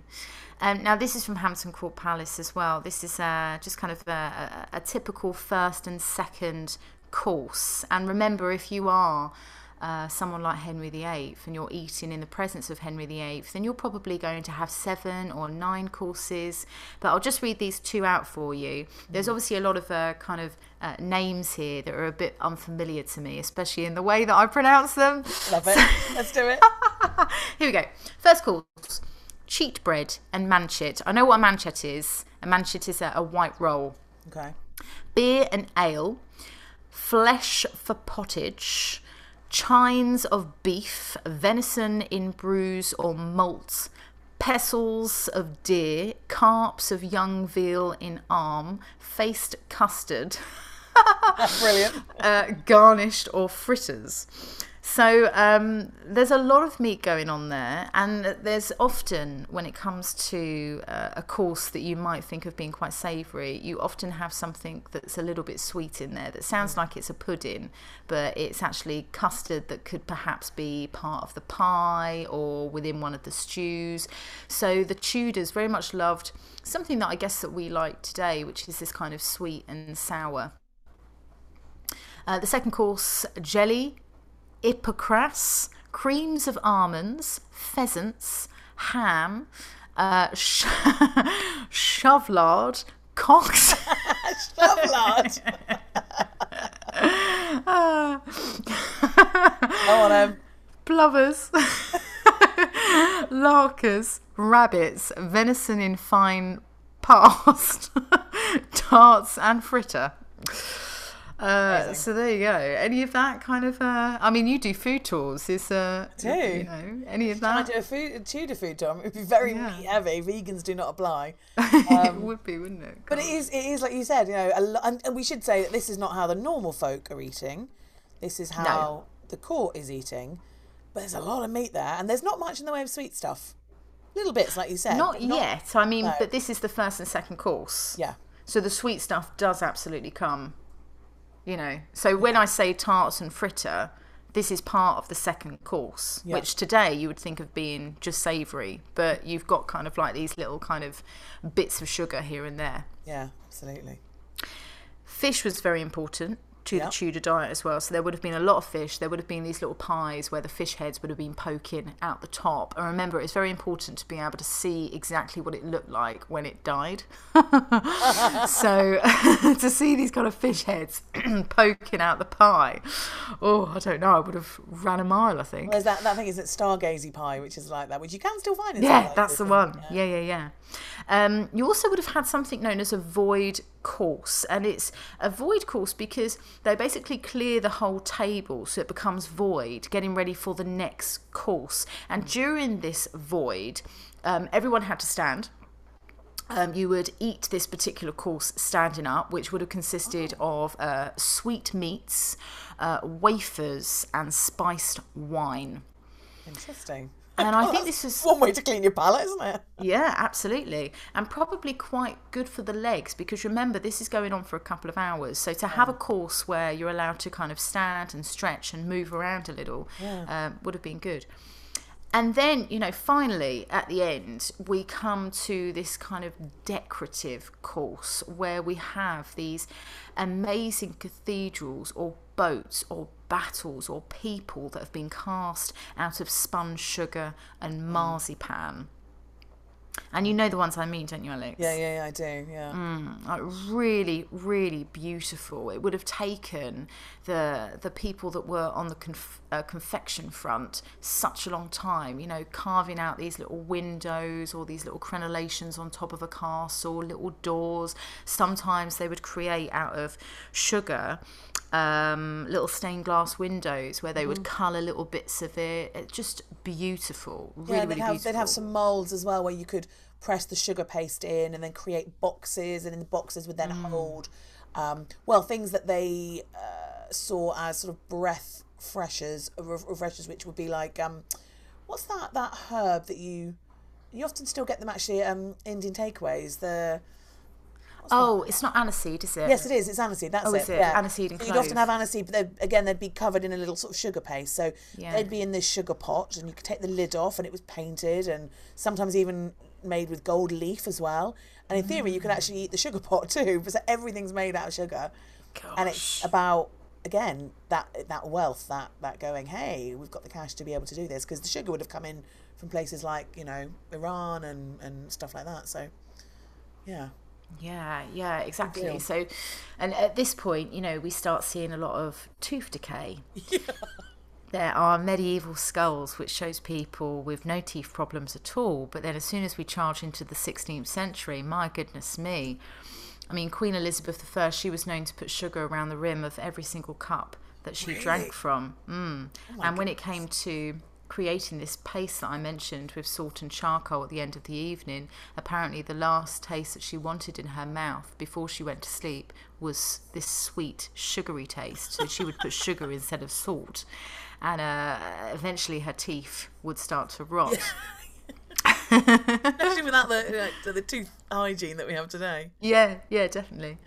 Um, now, this is from Hampton Court Palace as well. This is uh, just kind of a, a, a typical first and second course. And remember, if you are uh, someone like Henry VIII and you're eating in the presence of Henry VIII, then you're probably going to have seven or nine courses. But I'll just read these two out for you. There's obviously a lot of uh, kind of uh, names here that are a bit unfamiliar to me, especially in the way that I pronounce them. Love it. Let's do it. Here we go. First course cheat bread and manchet. I know what a manchet is. A manchet is a, a white roll. Okay. Beer and ale, flesh for pottage, chines of beef, venison in bruise or malt, pestles of deer, carps of young veal in arm, faced custard. That's brilliant. uh, garnished or fritters. So um, there's a lot of meat going on there, and there's often, when it comes to uh, a course that you might think of being quite savoury, you often have something that's a little bit sweet in there that sounds like it's a pudding, but it's actually custard that could perhaps be part of the pie or within one of the stews. So the Tudors very much loved something that I guess that we like today, which is this kind of sweet and sour. Uh, the second course, jelly, ipocras, creams of almonds, pheasants, ham, uh, sh- shovelard, cocks. On, um, plovers, larkers, rabbits, venison in fine past, tarts, and fritter. Uh, so there you go. Any of that kind of? Uh, I mean, you do food tours. Is uh, do. you know any of I that? do a food, a Tudor food tour. It would be very Yeah. meat heavy. Vegans do not apply. it would be, wouldn't it? But it is, it is like you said, you know, a lo- and, and we should say that this is not how the normal folk are eating. This is how the court is eating. But there's a lot of meat there, and there's not much in the way of sweet stuff. Little bits, like you said. Not, but yet. I mean, no. but this is the first and second course. Yeah. So the sweet stuff does absolutely come. You know. So when I say tarts and fritter, this is part of the second course, Yeah. which today you would think of being just savoury, but you've got kind of like these little kind of bits of sugar here and there. Yeah, absolutely. Fish was very important to Yeah. the Tudor diet as well. So there would have been a lot of fish. There would have been these little pies where the fish heads would have been poking out the top. And remember, it's very important to be able to see exactly what it looked like when it died. so to see these kind of fish heads poking out the pie, oh, I don't know. I would have ran a mile, I think. There's that, that thing is it stargazy pie, which is like that, which you can still find Yeah, that's the one. Yeah, yeah, yeah. Um, you also would have had something known as a void course, and it's a void course because they basically clear the whole table so it becomes void, getting ready for the next course. And during this void, um, everyone had to stand. Um, you would eat this particular course standing up, which would have consisted of uh, sweet meats, uh, wafers, and spiced wine. Interesting. And I think this is one way to clean your palate, isn't it? yeah, absolutely. And probably quite good for the legs because remember, this is going on for a couple of hours. So to have a course where you're allowed to kind of stand and stretch and move around a little um, would have been good. And then, you know, finally at the end, we come to this kind of decorative course where we have these amazing cathedrals or boats or battles or people that have been cast out of spun sugar and marzipan. And you know the ones I mean, don't you, Alex? Yeah, yeah, yeah, I do. Yeah. Mm. like really, really beautiful. It would have taken the the people that were on the conf- uh, confection front such a long time. You know, carving out these little windows or these little crenellations on top of a castle, little doors. Sometimes they would create out of sugar um, little stained glass windows where they would colour little bits of it. It's just beautiful, really, yeah, they'd really have, beautiful. they'd have some molds as well where you could press the sugar paste in and then create boxes, and in the boxes would then hold, um, well, things that they uh, saw as sort of breath freshers, refreshers, which would be like, um, what's that that herb that you you often still get them actually um, Indian takeaways. The Oh, it's not aniseed, is it? Yes, it is. It's aniseed. That's Oh, it. is it? Yeah. Aniseed and So You'd often have aniseed, but they'd- again, they'd be covered in a little sort of sugar paste. So Yeah. they'd be in this sugar pot, and you could take the lid off, and it was painted, and sometimes even made with gold leaf as well. And in theory, Mm. you could actually eat the sugar pot too, because everything's made out of sugar. Gosh. And it's about again that that wealth, that that going, hey, we've got the cash to be able to do this, because the sugar would have come in from places like you know Iran and and stuff like that. So yeah. Yeah, yeah, exactly. So, and at this point, you know, we start seeing a lot of tooth decay. Yeah. There are medieval skulls which shows people with no teeth problems at all. But then, as soon as we charge into the 16th century, my goodness me. I mean, Queen Elizabeth I, she was known to put sugar around the rim of every single cup that she drank from. Mm. and when it came to creating this paste that I mentioned with salt and charcoal at the end of the evening, apparently the last taste that she wanted in her mouth before she went to sleep was this sweet, sugary taste. So she would put sugar instead of salt. And uh, eventually her teeth would start to rot. Especially without the uh, the tooth hygiene that we have today. Yeah, yeah, definitely.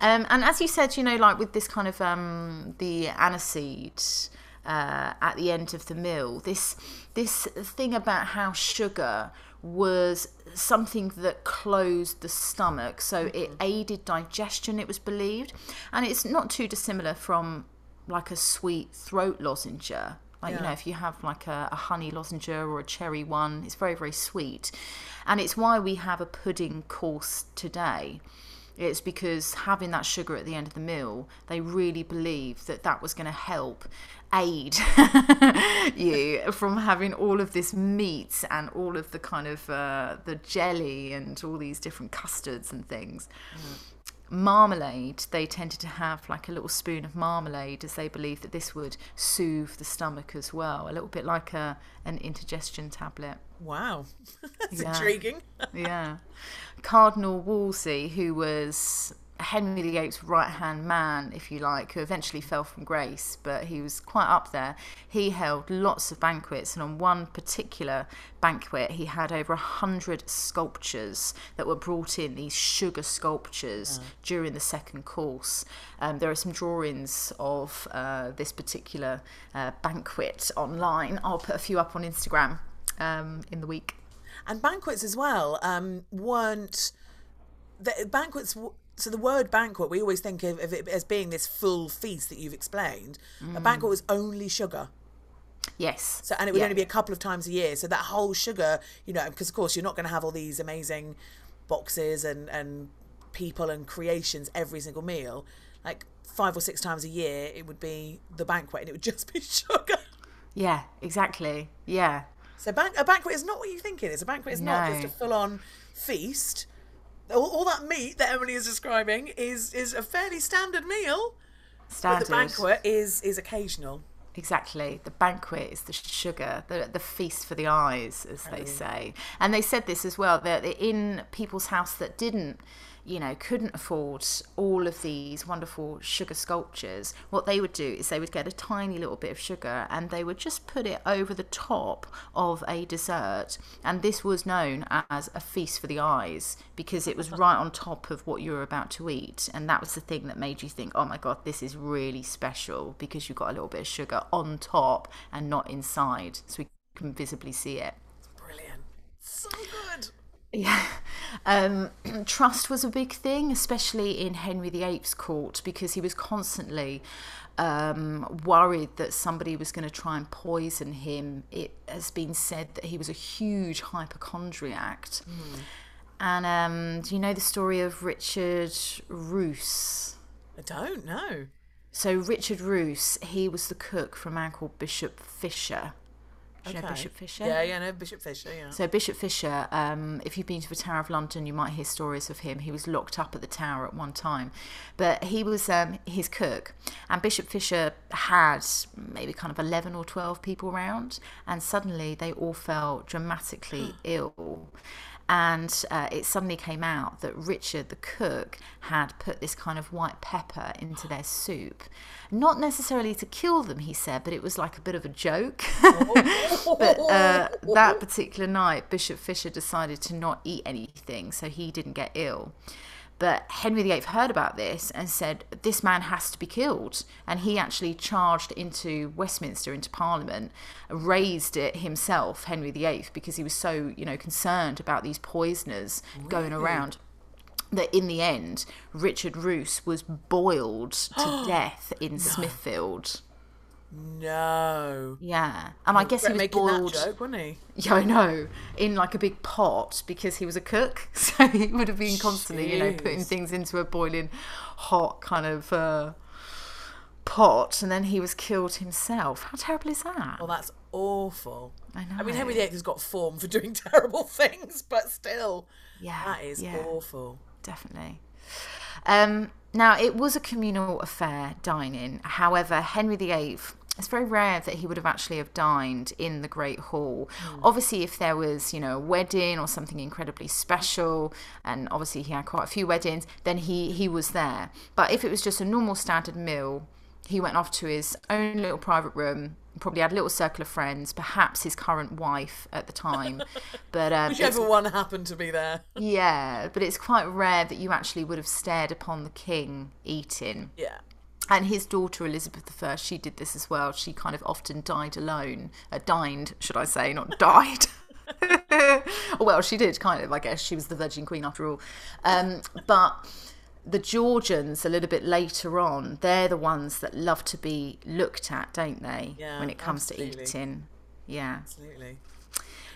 Um, and as you said, you know, like with this kind of um, the aniseed uh, at the end of the meal, this this thing about how sugar was something that closed the stomach, so it aided digestion. It was believed, and it's not too dissimilar from like a sweet throat lozenge. Like, you know, if you have like a, a honey lozenge or a cherry one, it's very, very sweet. And it's why we have a pudding course today. It's because having that sugar at the end of the meal, they really believe that that was going to help aid you from having all of this meat and all of the kind of uh, the jelly and all these different custards and things. Marmalade they tended to have like a little spoon of marmalade as they believed that this would soothe the stomach as well a little bit like a an indigestion tablet. Wow, that's Yeah. intriguing. yeah. Cardinal wolsey who was henry viii's right hand man if you like who eventually fell from grace but he was quite up there. He held lots of banquets and on one particular banquet he had over a hundred sculptures that were brought in these sugar sculptures during the second course. Um, there are some drawings of uh, this particular uh, banquet online. I'll put a few up on instagram um, in the week. And banquets as well um, weren't the banquets. So the word banquet, we always think of, of it as being this full feast that you've explained. A mm. banquet was only sugar. yes So and it would Yeah. only be a couple of times a year. So that whole sugar, you know, because of course you're not going to have all these amazing boxes and and people and creations every single meal. Like five or six times a year, it would be the banquet, and it would just be sugar. Yeah, exactly. Yeah. So ban- a banquet is not what you think it is. A banquet is not just a full-on feast. All, all that meat that Emily is describing is is a fairly standard meal. But the banquet is is occasional. Exactly. The banquet is the sugar, the the feast for the eyes, as they mm. say. And they said this as well that in people's house that didn't, you know, couldn't afford all of these wonderful sugar sculptures, what they would do is they would get a tiny little bit of sugar and they would just put it over the top of a dessert. And this was known as a feast for the eyes because it was right on top of what you were about to eat. And that was the thing that made you think, oh my God, this is really special because you got a little bit of sugar on top and not inside. So we can visibly see it. Brilliant. So good. Yeah. Um, trust was a big thing, especially in Henry VIII's court, because he was constantly um, worried that somebody was going to try and poison him. It has been said that he was a huge hypochondriac. And um, do you know the story of Richard Roose? I don't know. So Richard Roose, he was the cook for a man called Bishop Fisher, Do you know Bishop Fisher? Yeah, yeah, no, Bishop Fisher, yeah. So Bishop Fisher, um, if you've been to the Tower of London, you might hear stories of him. He was locked up at the tower at one time, but he was um, his cook. And Bishop Fisher had maybe kind of eleven or twelve people around, and suddenly they all fell dramatically ill. And uh, it suddenly came out that Richard, the cook, had put this kind of white pepper into their soup. Not necessarily to kill them, he said, but it was like a bit of a joke. but uh, that particular night, Bishop Fisher decided to not eat anything, so he didn't get ill. But Henry VIII heard about this and said, This man has to be killed. And he actually charged into Westminster, into Parliament, raised it himself, Henry VIII, because he was so, you know, concerned about these poisoners going around that in the end, Richard Roose was boiled to death in Smithfield. No. Yeah. And I guess he was boiled. joke, wasn't he? Yeah, I know. In like a big pot because he was a cook. So he would have been constantly, you know, putting things into a boiling hot kind of uh, pot. And then he was killed himself. How terrible is that? Well, that's awful. I know. I mean, Henry VIII has got form for doing terrible things, but still, Yeah, that is yeah. awful. definitely. Um, now, it was a communal affair, dining. However, Henry VIII, it's very rare that he would have actually have dined in the Great Hall. Obviously, if there was, you know, a wedding or something incredibly special, and obviously he had quite a few weddings, then he, he was there. But if it was just a normal standard meal, he went off to his own little private room, probably had a little circle of friends, perhaps his current wife at the time. But um, Whichever one happened to be there. yeah, but it's quite rare that you actually would have stared upon the king eating. Yeah. And his daughter Elizabeth I, she did this as well. She kind of often died alone, uh, dined, should I say, not died. well, she did kind of. I guess she was the Virgin Queen after all. Um, but the Georgians, a little bit later on, they're the ones that love to be looked at, don't they? Yeah, when it comes absolutely. to eating. Yeah. Absolutely.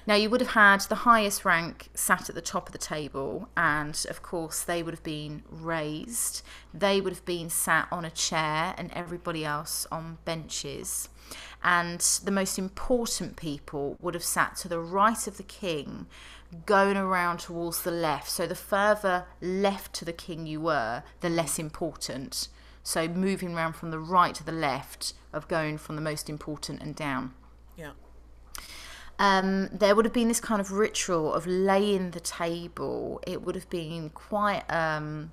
Now, you would have had the highest rank sat at the top of the table, and of course, they would have been raised. They would have been sat on a chair, and everybody else on benches. And the most important people would have sat to the right of the king, going around towards the left. So, the further left to the king you were, the less important. So, moving around from the right to the left, of going from the most important and down Yeah. Um, there would have been this kind of ritual of laying the table. It would have been quite. Um,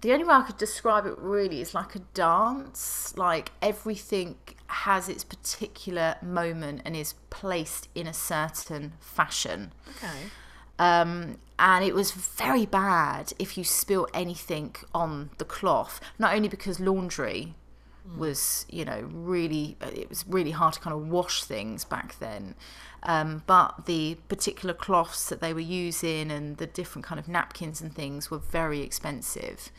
the only way I could describe it really is like a dance. Like everything has its particular moment and is placed in a certain fashion. Okay. Um, and it was very bad if you spill anything on the cloth, not only because laundry was, you know, really, it was really hard to kind of wash things back then, um, but the particular cloths that they were using and the different kind of napkins and things were very expensive.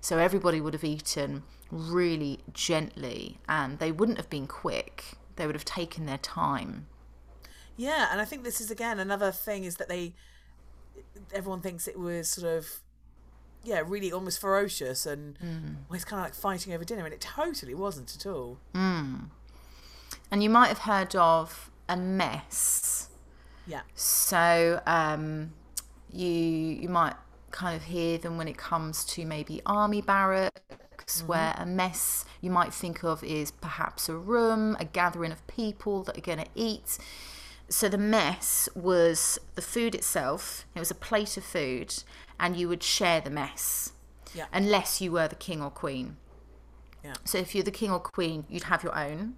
So everybody would have eaten really gently and they wouldn't have been quick. They would have taken their time. Yeah, and I think this is again another thing is that they everyone thinks it was sort of yeah, really almost ferocious and mm. well, it's kind of like fighting over dinner and it totally wasn't at all. Mm. And you might have heard of a mess. Yeah. So um, you you might kind of hear them when it comes to maybe army barracks, mm-hmm. where a mess you might think of is perhaps a room, a gathering of people that are going to eat. So the mess was the food itself. It was a plate of food, and you would share the mess, Yeah. unless you were the king or queen. Yeah. So if you're the king or queen, you'd have your own.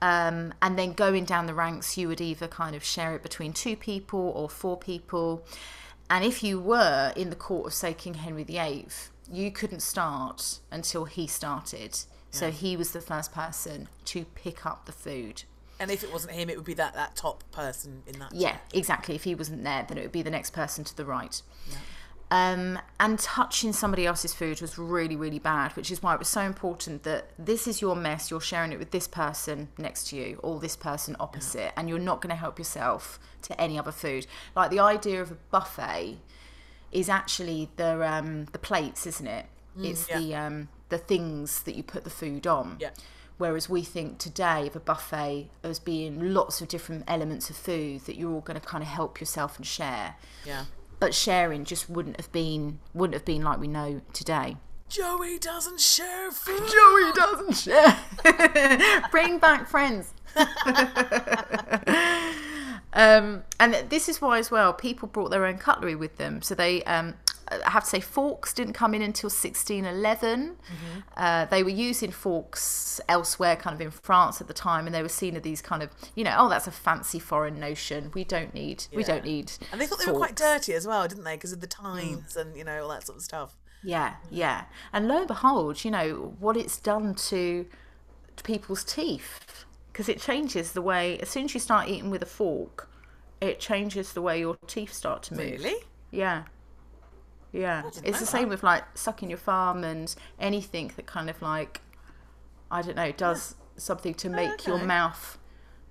Um, and then going down the ranks, you would either kind of share it between two people or four people. And if you were in the court of, say, King Henry VIII, you couldn't start until he started. So he was the first person to pick up the food. And if it wasn't him, it would be that that top person in that. Yeah, exactly. If he wasn't there, then it would be the next person to the right. Um, and touching somebody else's food was really, really bad, which is why it was so important that this is your mess, you're sharing it with this person next to you or this person opposite, and you're not going to help yourself to any other food. Like the idea of a buffet is actually the um, the plates, isn't it? it's yeah. the um, the things that you put the food on. Yeah. Whereas we think today of a buffet as being lots of different elements of food that you're all going to kind of help yourself and share. Yeah. But sharing just wouldn't have been wouldn't have been like we know today. Joey doesn't share food. Joey doesn't share. Bring back friends. um, and this is why, as well, people brought their own cutlery with them. So they, um, I have to say, forks didn't come in until 1611. Mm-hmm. Uh, they were using forks elsewhere, kind of in France at the time, and they were seen as these kind of, you know, oh, that's a fancy foreign notion. We don't need, we don't need. And they thought they were quite dirty as well, didn't they? Because of the mm. times and you know all that sort of stuff. Yeah, mm. yeah. And lo and behold, you know, what it's done to, to people's teeth. Because it changes the way, as soon as you start eating with a fork, it changes the way your teeth start to move. Really? Yeah. Yeah. It's the same that. with like sucking your thumb and anything that kind of like, I don't know, does something to make your okay. mouth,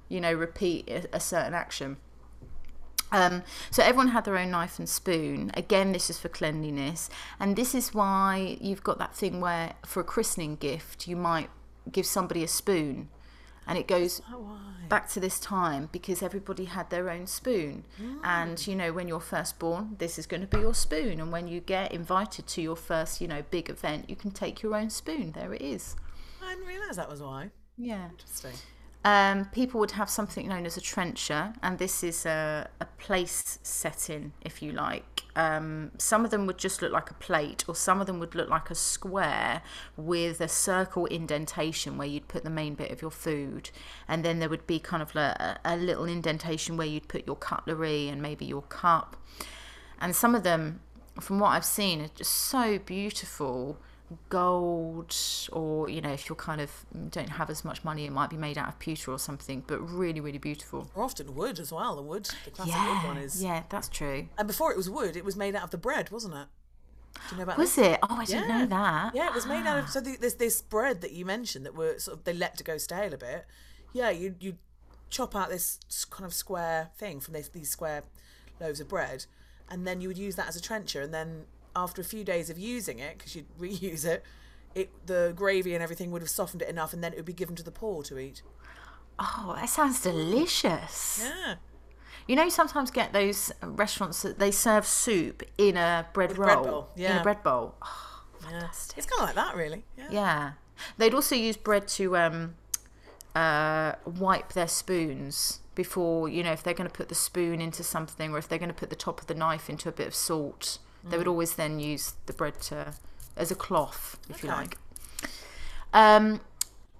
you know, repeat a, a certain action. Um, so everyone had their own knife and spoon. Again, this is for cleanliness, and this is why you've got that thing where, for a christening gift, you might give somebody a spoon, and it goes oh, back to this time because everybody had their own spoon. And mm. you know, when you're first born, this is going to be your spoon, and when you get invited to your first, you know, big event, you can take your own spoon. There it is. I didn't realise that was why. Yeah. Interesting. Um, people would have something known as a trencher, and this is a, a place setting, if you like. Um, some of them would just look like a plate, or some of them would look like a square with a circle indentation where you'd put the main bit of your food, and then there would be kind of a, a little indentation where you'd put your cutlery and maybe your cup. And some of them, from what I've seen, are just so beautiful gold or you know if you're kind of don't have as much money it might be made out of pewter or something but really really beautiful Or often wood as well. The wood, the classic yeah wood one is. yeah that's true And before it was wood, it was made out of the bread, wasn't it? Do you know about was this? it oh i didn't know that Yeah, it was made out of. So the, there's this bread that you mentioned that were sort of they let to go stale a bit. Yeah, you you chop out this kind of square thing from this, these square loaves of bread, and then you would use that as a trencher. And then after a few days of using it, because you'd reuse it, it the gravy and everything would have softened it enough, and then it would be given to the poor to eat. oh that sounds delicious Yeah, you know you sometimes get those restaurants that they serve soup in a bread roll bread bowl, in a bread bowl oh, yeah. It's kind of like that, really. Yeah. Yeah. They'd also use bread to um, uh, wipe their spoons before, you know, if they're going to put the spoon into something or if they're going to put the top of the knife into a bit of salt, they would always then use the bread to as a cloth, if you like. Um,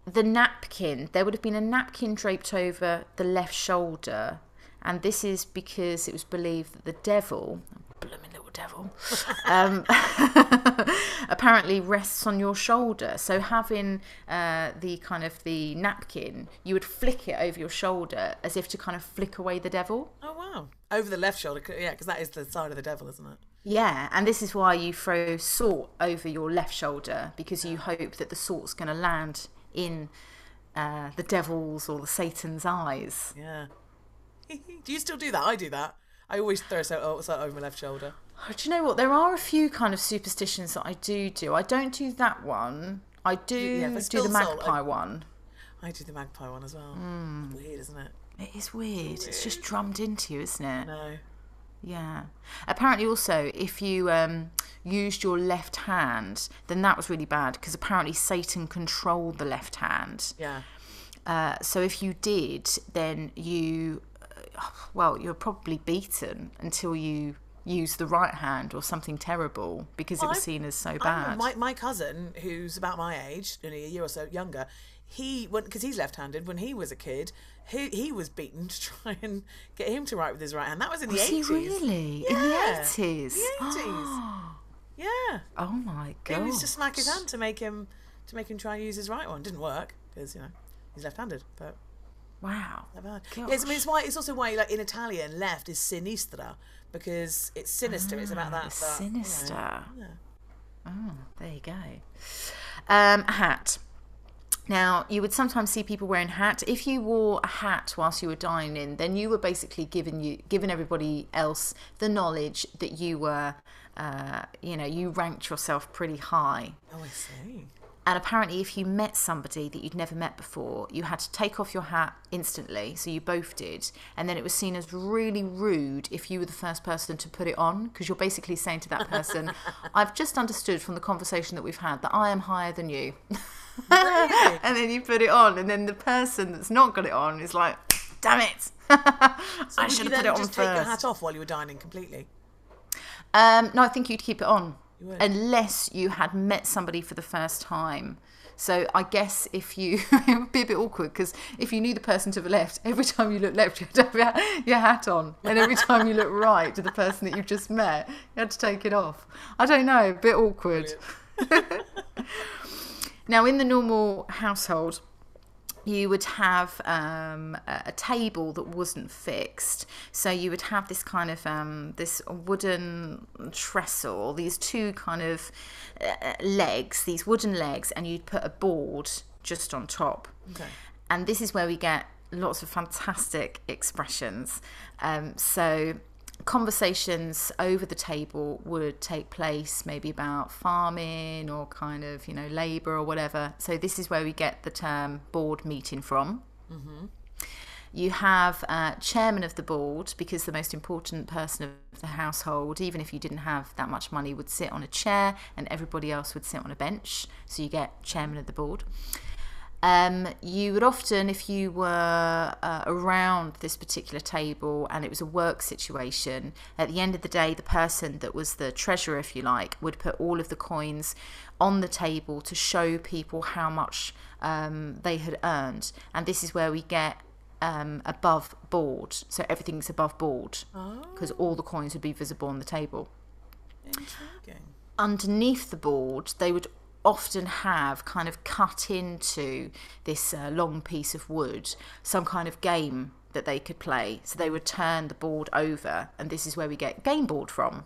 the napkin, there would have been a napkin draped over the left shoulder, and this is because it was believed that the devil, blooming little devil, um, apparently rests on your shoulder. So having uh, the kind of the napkin, you would flick it over your shoulder as if to kind of flick away the devil. Oh wow! Over the left shoulder, yeah, because that is the side of the devil, isn't it? Yeah, and this is why you throw salt over your left shoulder because you hope that the salt's going to land in uh, the devil's or the Satan's eyes. Yeah. do you still do that? I do that. I always throw salt, salt over my left shoulder. Oh, do you know what? There are a few kind of superstitions that I do do. I don't do that one. I do Yeah, do the salt, magpie I- one. I do the magpie one as well. Hmm. Weird, isn't it? It is weird. It's just drummed into you, isn't it? No. Yeah. Apparently, also, if you um, used your left hand, then that was really bad because apparently Satan controlled the left hand. Yeah. Uh, so if you did, then you, uh, well, you're probably beaten until you use the right hand or something terrible because it was seen as so bad. my my cousin, who's about my age, only a year or so younger, he went because he's left-handed. When he was a kid, he he was beaten to try and get him to write with his right hand. That was in the was he eighties. really in the Yeah. eighties? The eighties. yeah. Oh my god! He used to smack his hand to make him to make him try and use his right one. Didn't work because you know he's left-handed, but. Wow. Bad. Yes, I mean it's why it's also why like in Italian left is sinistra because it's sinister. it's about that. that, you know, Sinister. yeah. Oh, there you go. Um, hat. Now, you would sometimes see people wearing hat. If you wore a hat whilst you were dining, then you were basically giving you giving everybody else the knowledge that you were, uh, you know, you ranked yourself pretty high. Oh, I see. And apparently, if you met somebody that you'd never met before, you had to take off your hat instantly. So you both did. And then it was seen as really rude if you were the first person to put it on, because you're basically saying to that person, I've just understood from the conversation that we've had that I am higher than you. and then you put it on, and then the person that's not got it on is like, damn it. I Would should have put it on just take your hat off while you were dining completely? Um, no, I think you'd keep it on would? unless you had met somebody for the first time. So I guess if you, it would be a bit awkward because if you knew the person to the left, every time you look left, you had to have your, your hat on, and every time you look right to the person that you've just met, you had to take it off. I don't know, a bit awkward. now, in the normal household, you would have um, a table that wasn't fixed. So you would have this kind of um, this wooden trestle, these two kind of uh, legs, these wooden legs, and you'd put a board just on top. Okay. And this is where we get lots of fantastic expressions. Um, so conversations over the table would take place maybe about farming or kind of you know labor or whatever. So this is where we get the term board meeting from. You have uh, chairman of the board because the most important person of the household even if you didn't have that much money would sit on a chair and everybody else would sit on a bench. So you get chairman of the board um, you would often, if you were uh, around this particular table and it was a work situation, at the end of the day, the person that was the treasurer, if you like, would put all of the coins on the table to show people how much um, they had earned. And this is where we get um, above board. So everything's above board because all the coins would be visible on the table Intriguing. underneath the board, they would often have kind of cut into this uh, long piece of wood some kind of game that they could play. So they would turn the board over, and this is where we get game board from.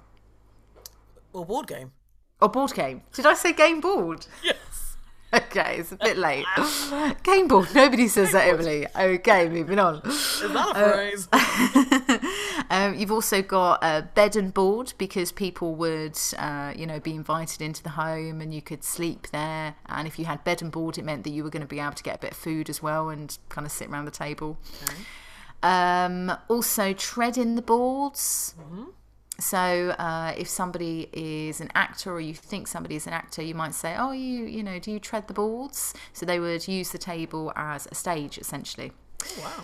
Or board game. Or board game. Did I say game board? Yes. Okay, it's a bit late. game board. Nobody says that, Emily. Okay, moving on. Is that a phrase? Um, you've also got a bed and board because people would, uh, you know, be invited into the home and you could sleep there. And if you had bed and board, it meant that you were going to be able to get a bit of food as well and kind of sit around the table. Um, also, treading the boards. So, uh, if somebody is an actor or you think somebody is an actor, you might say, "Oh, you, you know, do you tread the boards?" So they would use the table as a stage, essentially. Oh, wow.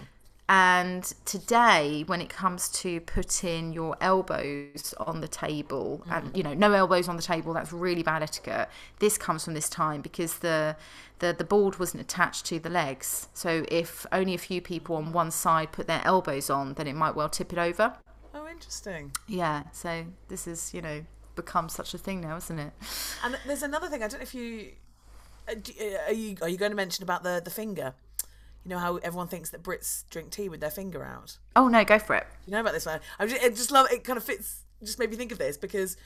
And today, when it comes to putting your elbows on the table, and you know, no elbows on the table, that's really bad etiquette. This comes from this time because the the the board wasn't attached to the legs. So if only a few people on one side put their elbows on, then it might well tip it over. Oh, interesting. Yeah. So this is you know become such a thing now, isn't it? And there's another thing. I don't know if you uh, uh, are you are you going to mention about the the finger? You know how everyone thinks that Brits drink tea with their finger out. Oh no, go for it. You know about this one? I just, I just love it. Kind of fits. Just made me think of this because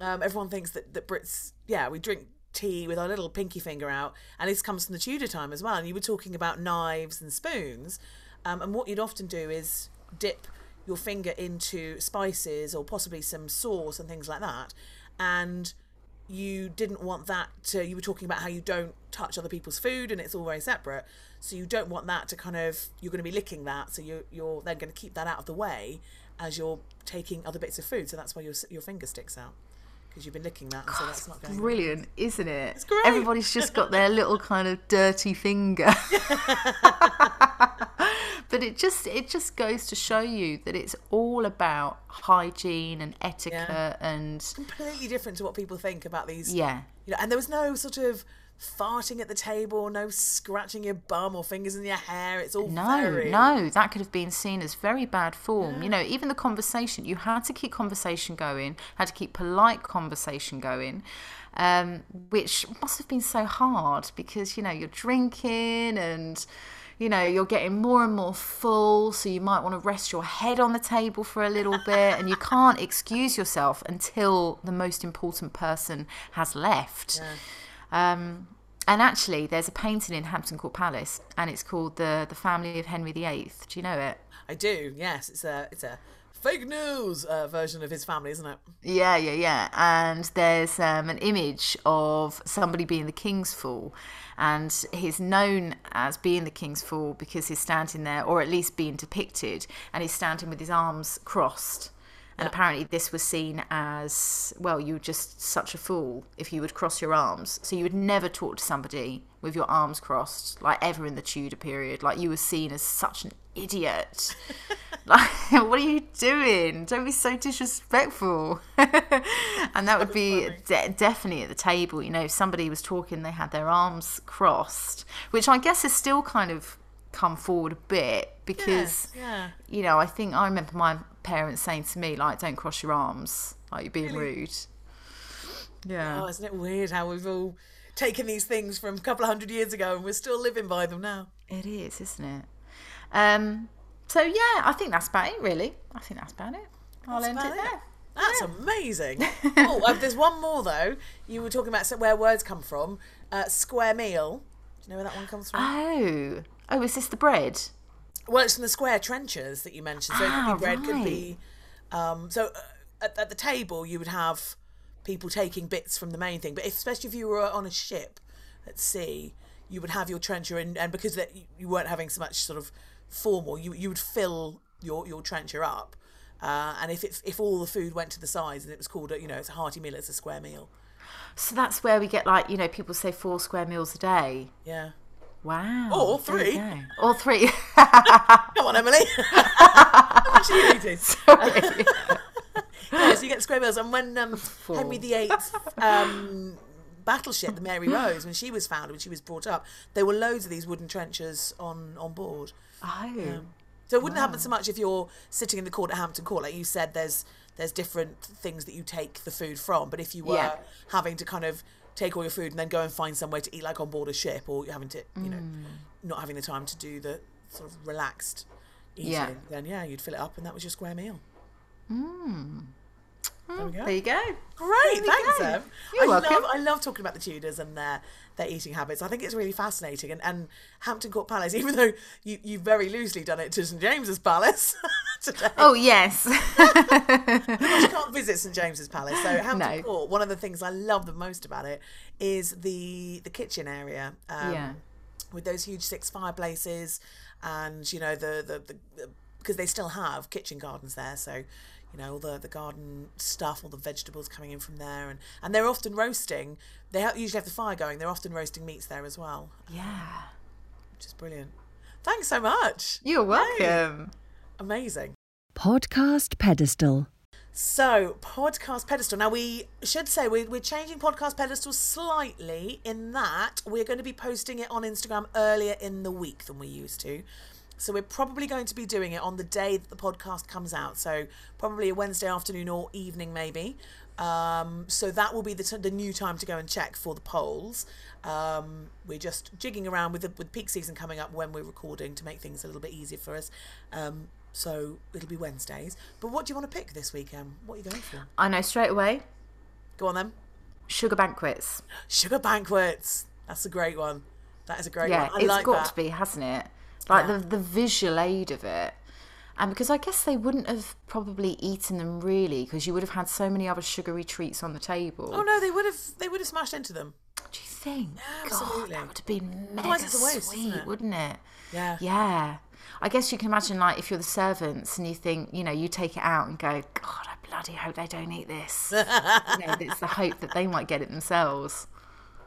um, everyone thinks that that Brits, yeah, we drink tea with our little pinky finger out, and this comes from the Tudor time as well. And you were talking about knives and spoons, um, and what you'd often do is dip your finger into spices or possibly some sauce and things like that, and you didn't want that to you were talking about how you don't touch other people's food and it's all very separate so you don't want that to kind of you're going to be licking that so you're, you're then going to keep that out of the way as you're taking other bits of food so that's why your, your finger sticks out because you've been licking that and so that's not going Brilliant, isn't it? It's great. Everybody's just got their little kind of dirty finger. but it just it just goes to show you that it's all about hygiene and etiquette and completely different to what people think about these yeah. you know and there was no sort of farting at the table no scratching your bum or fingers in your hair it's all No, very no, that could have been seen as very bad form. You know, even the conversation, you had to keep conversation going, had to keep polite conversation going, um, which must have been so hard because, you know, you're drinking and, you know, you're getting more and more full, so you might want to rest your head on the table for a little bit, and you can't excuse yourself until the most important person has left. Um, and actually, there's a painting in Hampton Court Palace, and it's called the the Family of Henry VIII. Do you know it? I do yes it's a it's a fake news uh, version of his family, isn't it? Yeah, yeah, yeah. And there's um, an image of somebody being the King's Fool. And he's known as being the King's Fool because he's standing there, or at least being depicted, and he's standing with his arms crossed. And apparently, this was seen as well, you're just such a fool if you would cross your arms. So, you would never talk to somebody with your arms crossed, like ever in the Tudor period. Like, you were seen as such an idiot. like, what are you doing? Don't be so disrespectful. and that would be de- definitely at the table. You know, if somebody was talking, they had their arms crossed, which I guess has still kind of come forward a bit because yeah. you know i think i remember my parents saying to me like don't cross your arms like you're being rude yeah Oh, isn't it weird how we've all taken these things from a couple of hundred years ago and we're still living by them now? it is isn't it um so yeah i think that's about it really i think that's about it i'll That's end it there That's amazing. oh, uh, there's one more though. You were talking about where words come from. Uh, square meal. Do you know where that one comes from? oh oh is this the bread Well, it's from the square trenchers that you mentioned. So it Ah, could be bread, could be. Um, so uh, at, at the table, you would have people taking bits from the main thing. But if, especially if you were on a ship at sea, you would have your trencher, and, and because that you- you weren't having so much sort of formal, you you would fill your your trencher up. Uh, and if it, if all the food went to the sides and it was called a you know it's a hearty meal, it's a square meal. so that's where we get like you know people say four square meals a day Yeah. Wow Or there you three. go. or three Come on, Emily. How much are you eating? yeah, so you get the square meals. And when um, Henry VIII um, battleship, the Mary Rose, when she was founded, when she was brought up, there were loads of these wooden trenchers on, on board. oh So it wouldn't happen so much if you're sitting in the court at Hampton Court. Like you said, there's there's different things that you take the food from. But if you were Yeah. having to kind of take all your food and then go and find somewhere to eat, like on board a ship, or you're having to, you know, Mm. not having the time to do the sort of relaxed eating, Yeah. then yeah, you'd fill it up and that was your square meal. There we go. there you go Great, thanks, go. Em. You're I welcome. love I love talking about the Tudors and their their eating habits. I think it's really fascinating. And, and Hampton Court Palace, even though you you very loosely done it to St James's Palace today, oh yes you can't visit St James's Palace. So Hampton No. Court, one of the things I love the most about it is the the kitchen area. Um, Yeah. With those huge six fireplaces, and you know the the, the because they still have kitchen gardens there, so you know all the the garden stuff, all the vegetables coming in from there, and and they're often roasting. They ha- usually have the fire going. They're often roasting meats there as well, yeah which is brilliant. Thanks so much. you're welcome Amazing. Podcast pedestal. So, podcast pedestal. Now, we should say we're, we're changing podcast pedestal slightly in that we're going to be posting it on Instagram earlier in the week than we used to. So, we're probably going to be doing it on the day that the podcast comes out. So, probably a Wednesday afternoon or evening, maybe. Um, so, that will be the, t- the new time to go and check for the polls. Um, we're just jigging around with the with peak season coming up when we're recording to make things a little bit easier for us. Um, so it'll be Wednesdays. But what do you want to pick this weekend? What are you going for? i know straight away Go on then. sugar banquets Sugar banquets. That's a great one. That is a great yeah one. I it's like got that. to be hasn't it like Yeah. the the visual aid of it and because i guess they wouldn't have probably eaten them really because you would have had so many other sugary treats on the table Oh no, they would have they would have smashed into them. do you think absolutely. God, that would have been mega Otherwise it's a waste, sweet it? wouldn't it Yeah. yeah I guess you can imagine, like, if you're the servants and you think, you know, you take it out and go, God, I bloody hope they don't eat this. you know, it's the hope that they might get it themselves.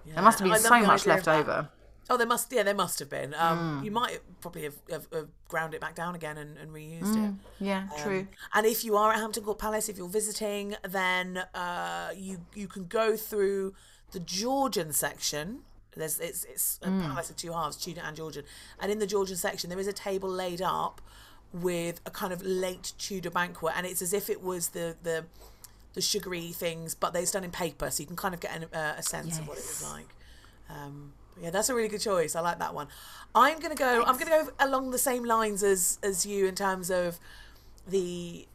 There must have been so much left over. Oh, there must yeah, there must have been. Mm. Um, You might probably have, have, have ground it back down again and, and reused it. Yeah, Um, true. And if you are at Hampton Court Palace, if you're visiting, then uh, you you can go through the Georgian section. There's it's it's a palace of two halves, Tudor and Georgian. And in the Georgian section, there is a table laid up with a kind of late Tudor banquet, and it's as if it was the the the sugary things, but they're done in paper, so you can kind of get an, uh, a sense of what it was like. Um, yeah, that's a really good choice. I like that one. I'm gonna go. I'm gonna go along the same lines as as you in terms of the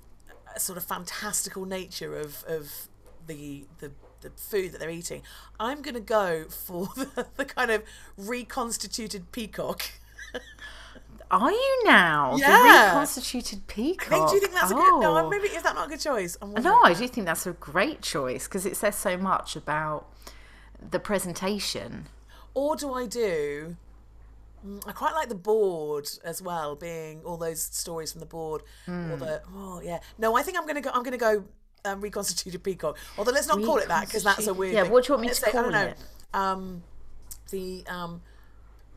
uh, sort of fantastical nature of of the the the food that they're eating. I'm gonna go for the, the kind of reconstituted peacock. Are you now Yeah. the reconstituted peacock? I think, do you think that's a good? No, Oh. maybe is that not a good choice? No. I do think that's a great choice because it says so much about the presentation. Or do I do? Mm, I quite like the board as well, being all those stories from the board. Or the oh yeah, no, I think I'm gonna go. I'm gonna go um, reconstituted peacock. Although let's not call it that because that's a weird. Yeah, thing. what do you want me Let's to say, I call don't know, it? Um, the um.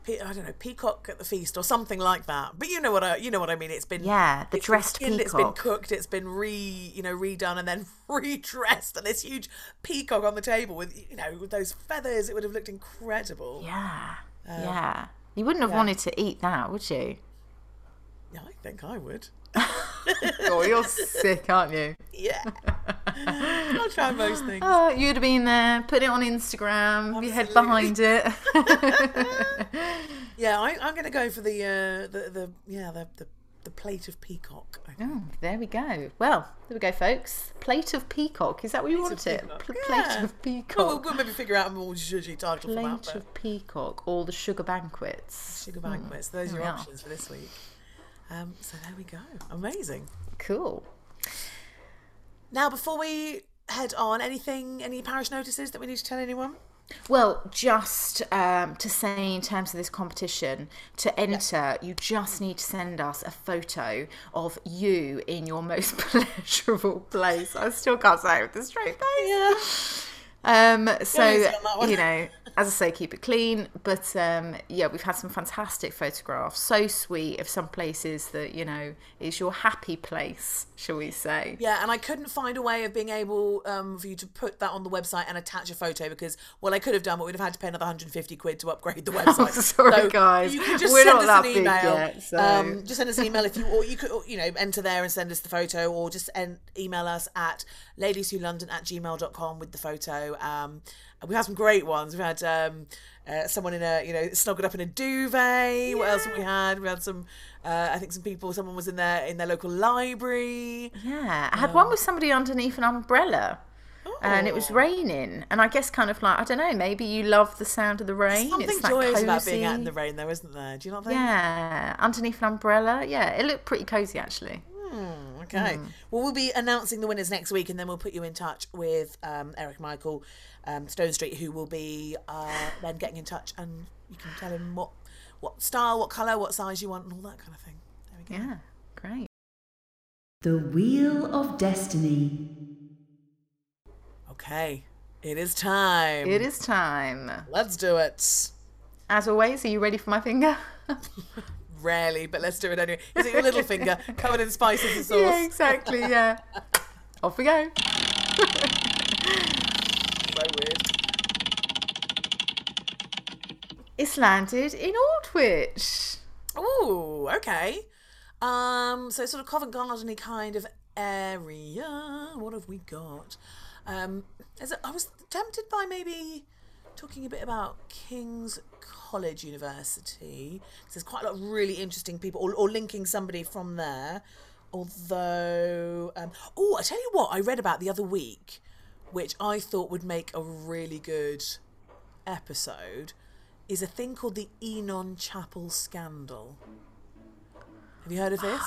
Pe- I don't know, peacock at the feast or something like that. But you know what I, you know what I mean. It's been Yeah, the been dressed skinned, It's been cooked. It's been re, you know, redone and then redressed. And this huge peacock on the table with, you know, with those feathers. It would have looked incredible. Yeah, Um, yeah. You wouldn't have wanted to eat that, would you? Yeah, I think I would. Oh, you're sick, aren't you? Yeah. I'll try most things. Oh, you'd have been there, put it on Instagram, your head behind it. Yeah, I, I'm going to go for the, uh, the, the, yeah, the, the, the plate of peacock. Oh, there we go. Well, there we go, folks. Plate of peacock. Is that what you Plate of wanted? peacock. Pl- Yeah. Plate of Well, peacock. we'll, we'll maybe figure out a more zhuzhy title for that. Plate of peacock. All the sugar banquets. sugar banquets. Those are your options for this week. Um, so there we go. Amazing. Cool. Now, before we head on, anything, any parish notices that we need to tell anyone? Well, just um, to say in terms of this competition, to enter, you just need to send us a photo of you in your most pleasurable place. I still can't say it with a straight face. Yeah. Um, so easy on that one. you know, as I say, keep it clean. But um, yeah, we've had some fantastic photographs. So sweet of some places that you know is your happy place, shall we say? Yeah, and I couldn't find a way of being able um, for you to put that on the website and attach a photo because, well, I could have done, but we'd have had to pay another 150 quid to upgrade the website. sorry, guys. You can just We're send not us that an big email. yet, so- um, just send us an email if you, or you could, you know, enter there and send us the photo, or just en- email us at ladieswholondon at gmail.com with the photo. Um, we've had some great ones. We've had um, uh, someone in a, you know, snuggled up in a duvet. What else have we had? We had some, uh, I think some people, someone was in their, in their local library. Yeah, I had one with somebody underneath an umbrella. And it was Oh. raining, and I guess kind of like I don't know. Maybe you love the sound of the rain. Something it's joyous about being out in the rain, though, isn't there? Do you not think? Yeah, underneath an umbrella. Yeah, it looked pretty cozy actually. Okay. Well, we'll be announcing the winners next week, and then we'll put you in touch with um, Eric Michael um, Stone Street, who will be uh, then getting in touch, and you can tell him what what style, what colour, what size you want, and all that kind of thing. There we go. Yeah, great. The Wheel of Destiny. Okay. It is time. It is time. Let's do it. As always, are you ready for my finger? Rarely, but let's do it anyway. Is it your little finger covered in spices and sauce? yeah, exactly. Yeah. Off we go. So weird. It's landed in Aldwych. Ooh, okay. Um, so sort of Covent Garden kind of area. What have we got? Um, I was tempted by maybe talking a bit about King's College University. There's quite a lot of really interesting people, or, or linking somebody from there. Although, um, oh, I tell you what, I read about the other week, which I thought would make a really good episode, is a thing called the Enon Chapel scandal. Have you heard of this?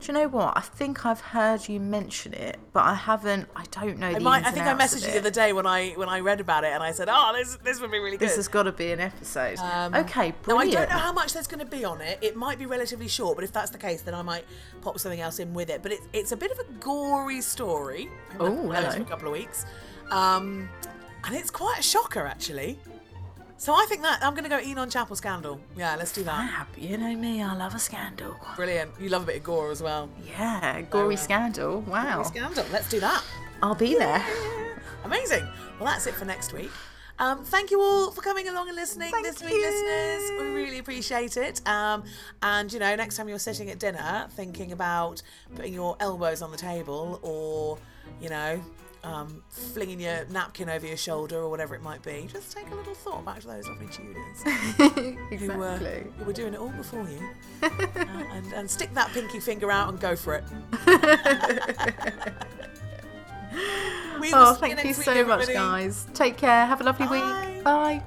Do you know what? I think I've heard you mention it, but I haven't. I don't know. I, the might, I think I messaged you the other day when I when I read about it, and I said, "Oh, this this would be really good." This has got to be an episode. Um, okay, Now I don't know how much there's going to be on it. It might be relatively short, but if that's the case, then I might pop something else in with it. But it's it's a bit of a gory story. Oh, hello. A couple of weeks, um, and it's quite a shocker actually. So I think that I'm going to go Enon Chapel scandal. Yeah, let's do that. Fab. You know me, I love a scandal. Brilliant. You love a bit of gore as well. Yeah, gory scandal. Wow. Scandal. Let's do that. I'll be there. Amazing. Well, that's it for next week. Um, thank you all for coming along and listening Thank this week, you. listeners. We really appreciate it. Um, and you know, next time you're sitting at dinner thinking about putting your elbows on the table or, you know, um, flinging your napkin over your shoulder or whatever it might be, just take a little thought back to those lovely Tudors who, uh, who were doing it all before you. uh, and, and stick that pinky finger out and go for it. we Oh, thank you week, so much, everybody. guys. Take care. Have a lovely Bye. week. Bye.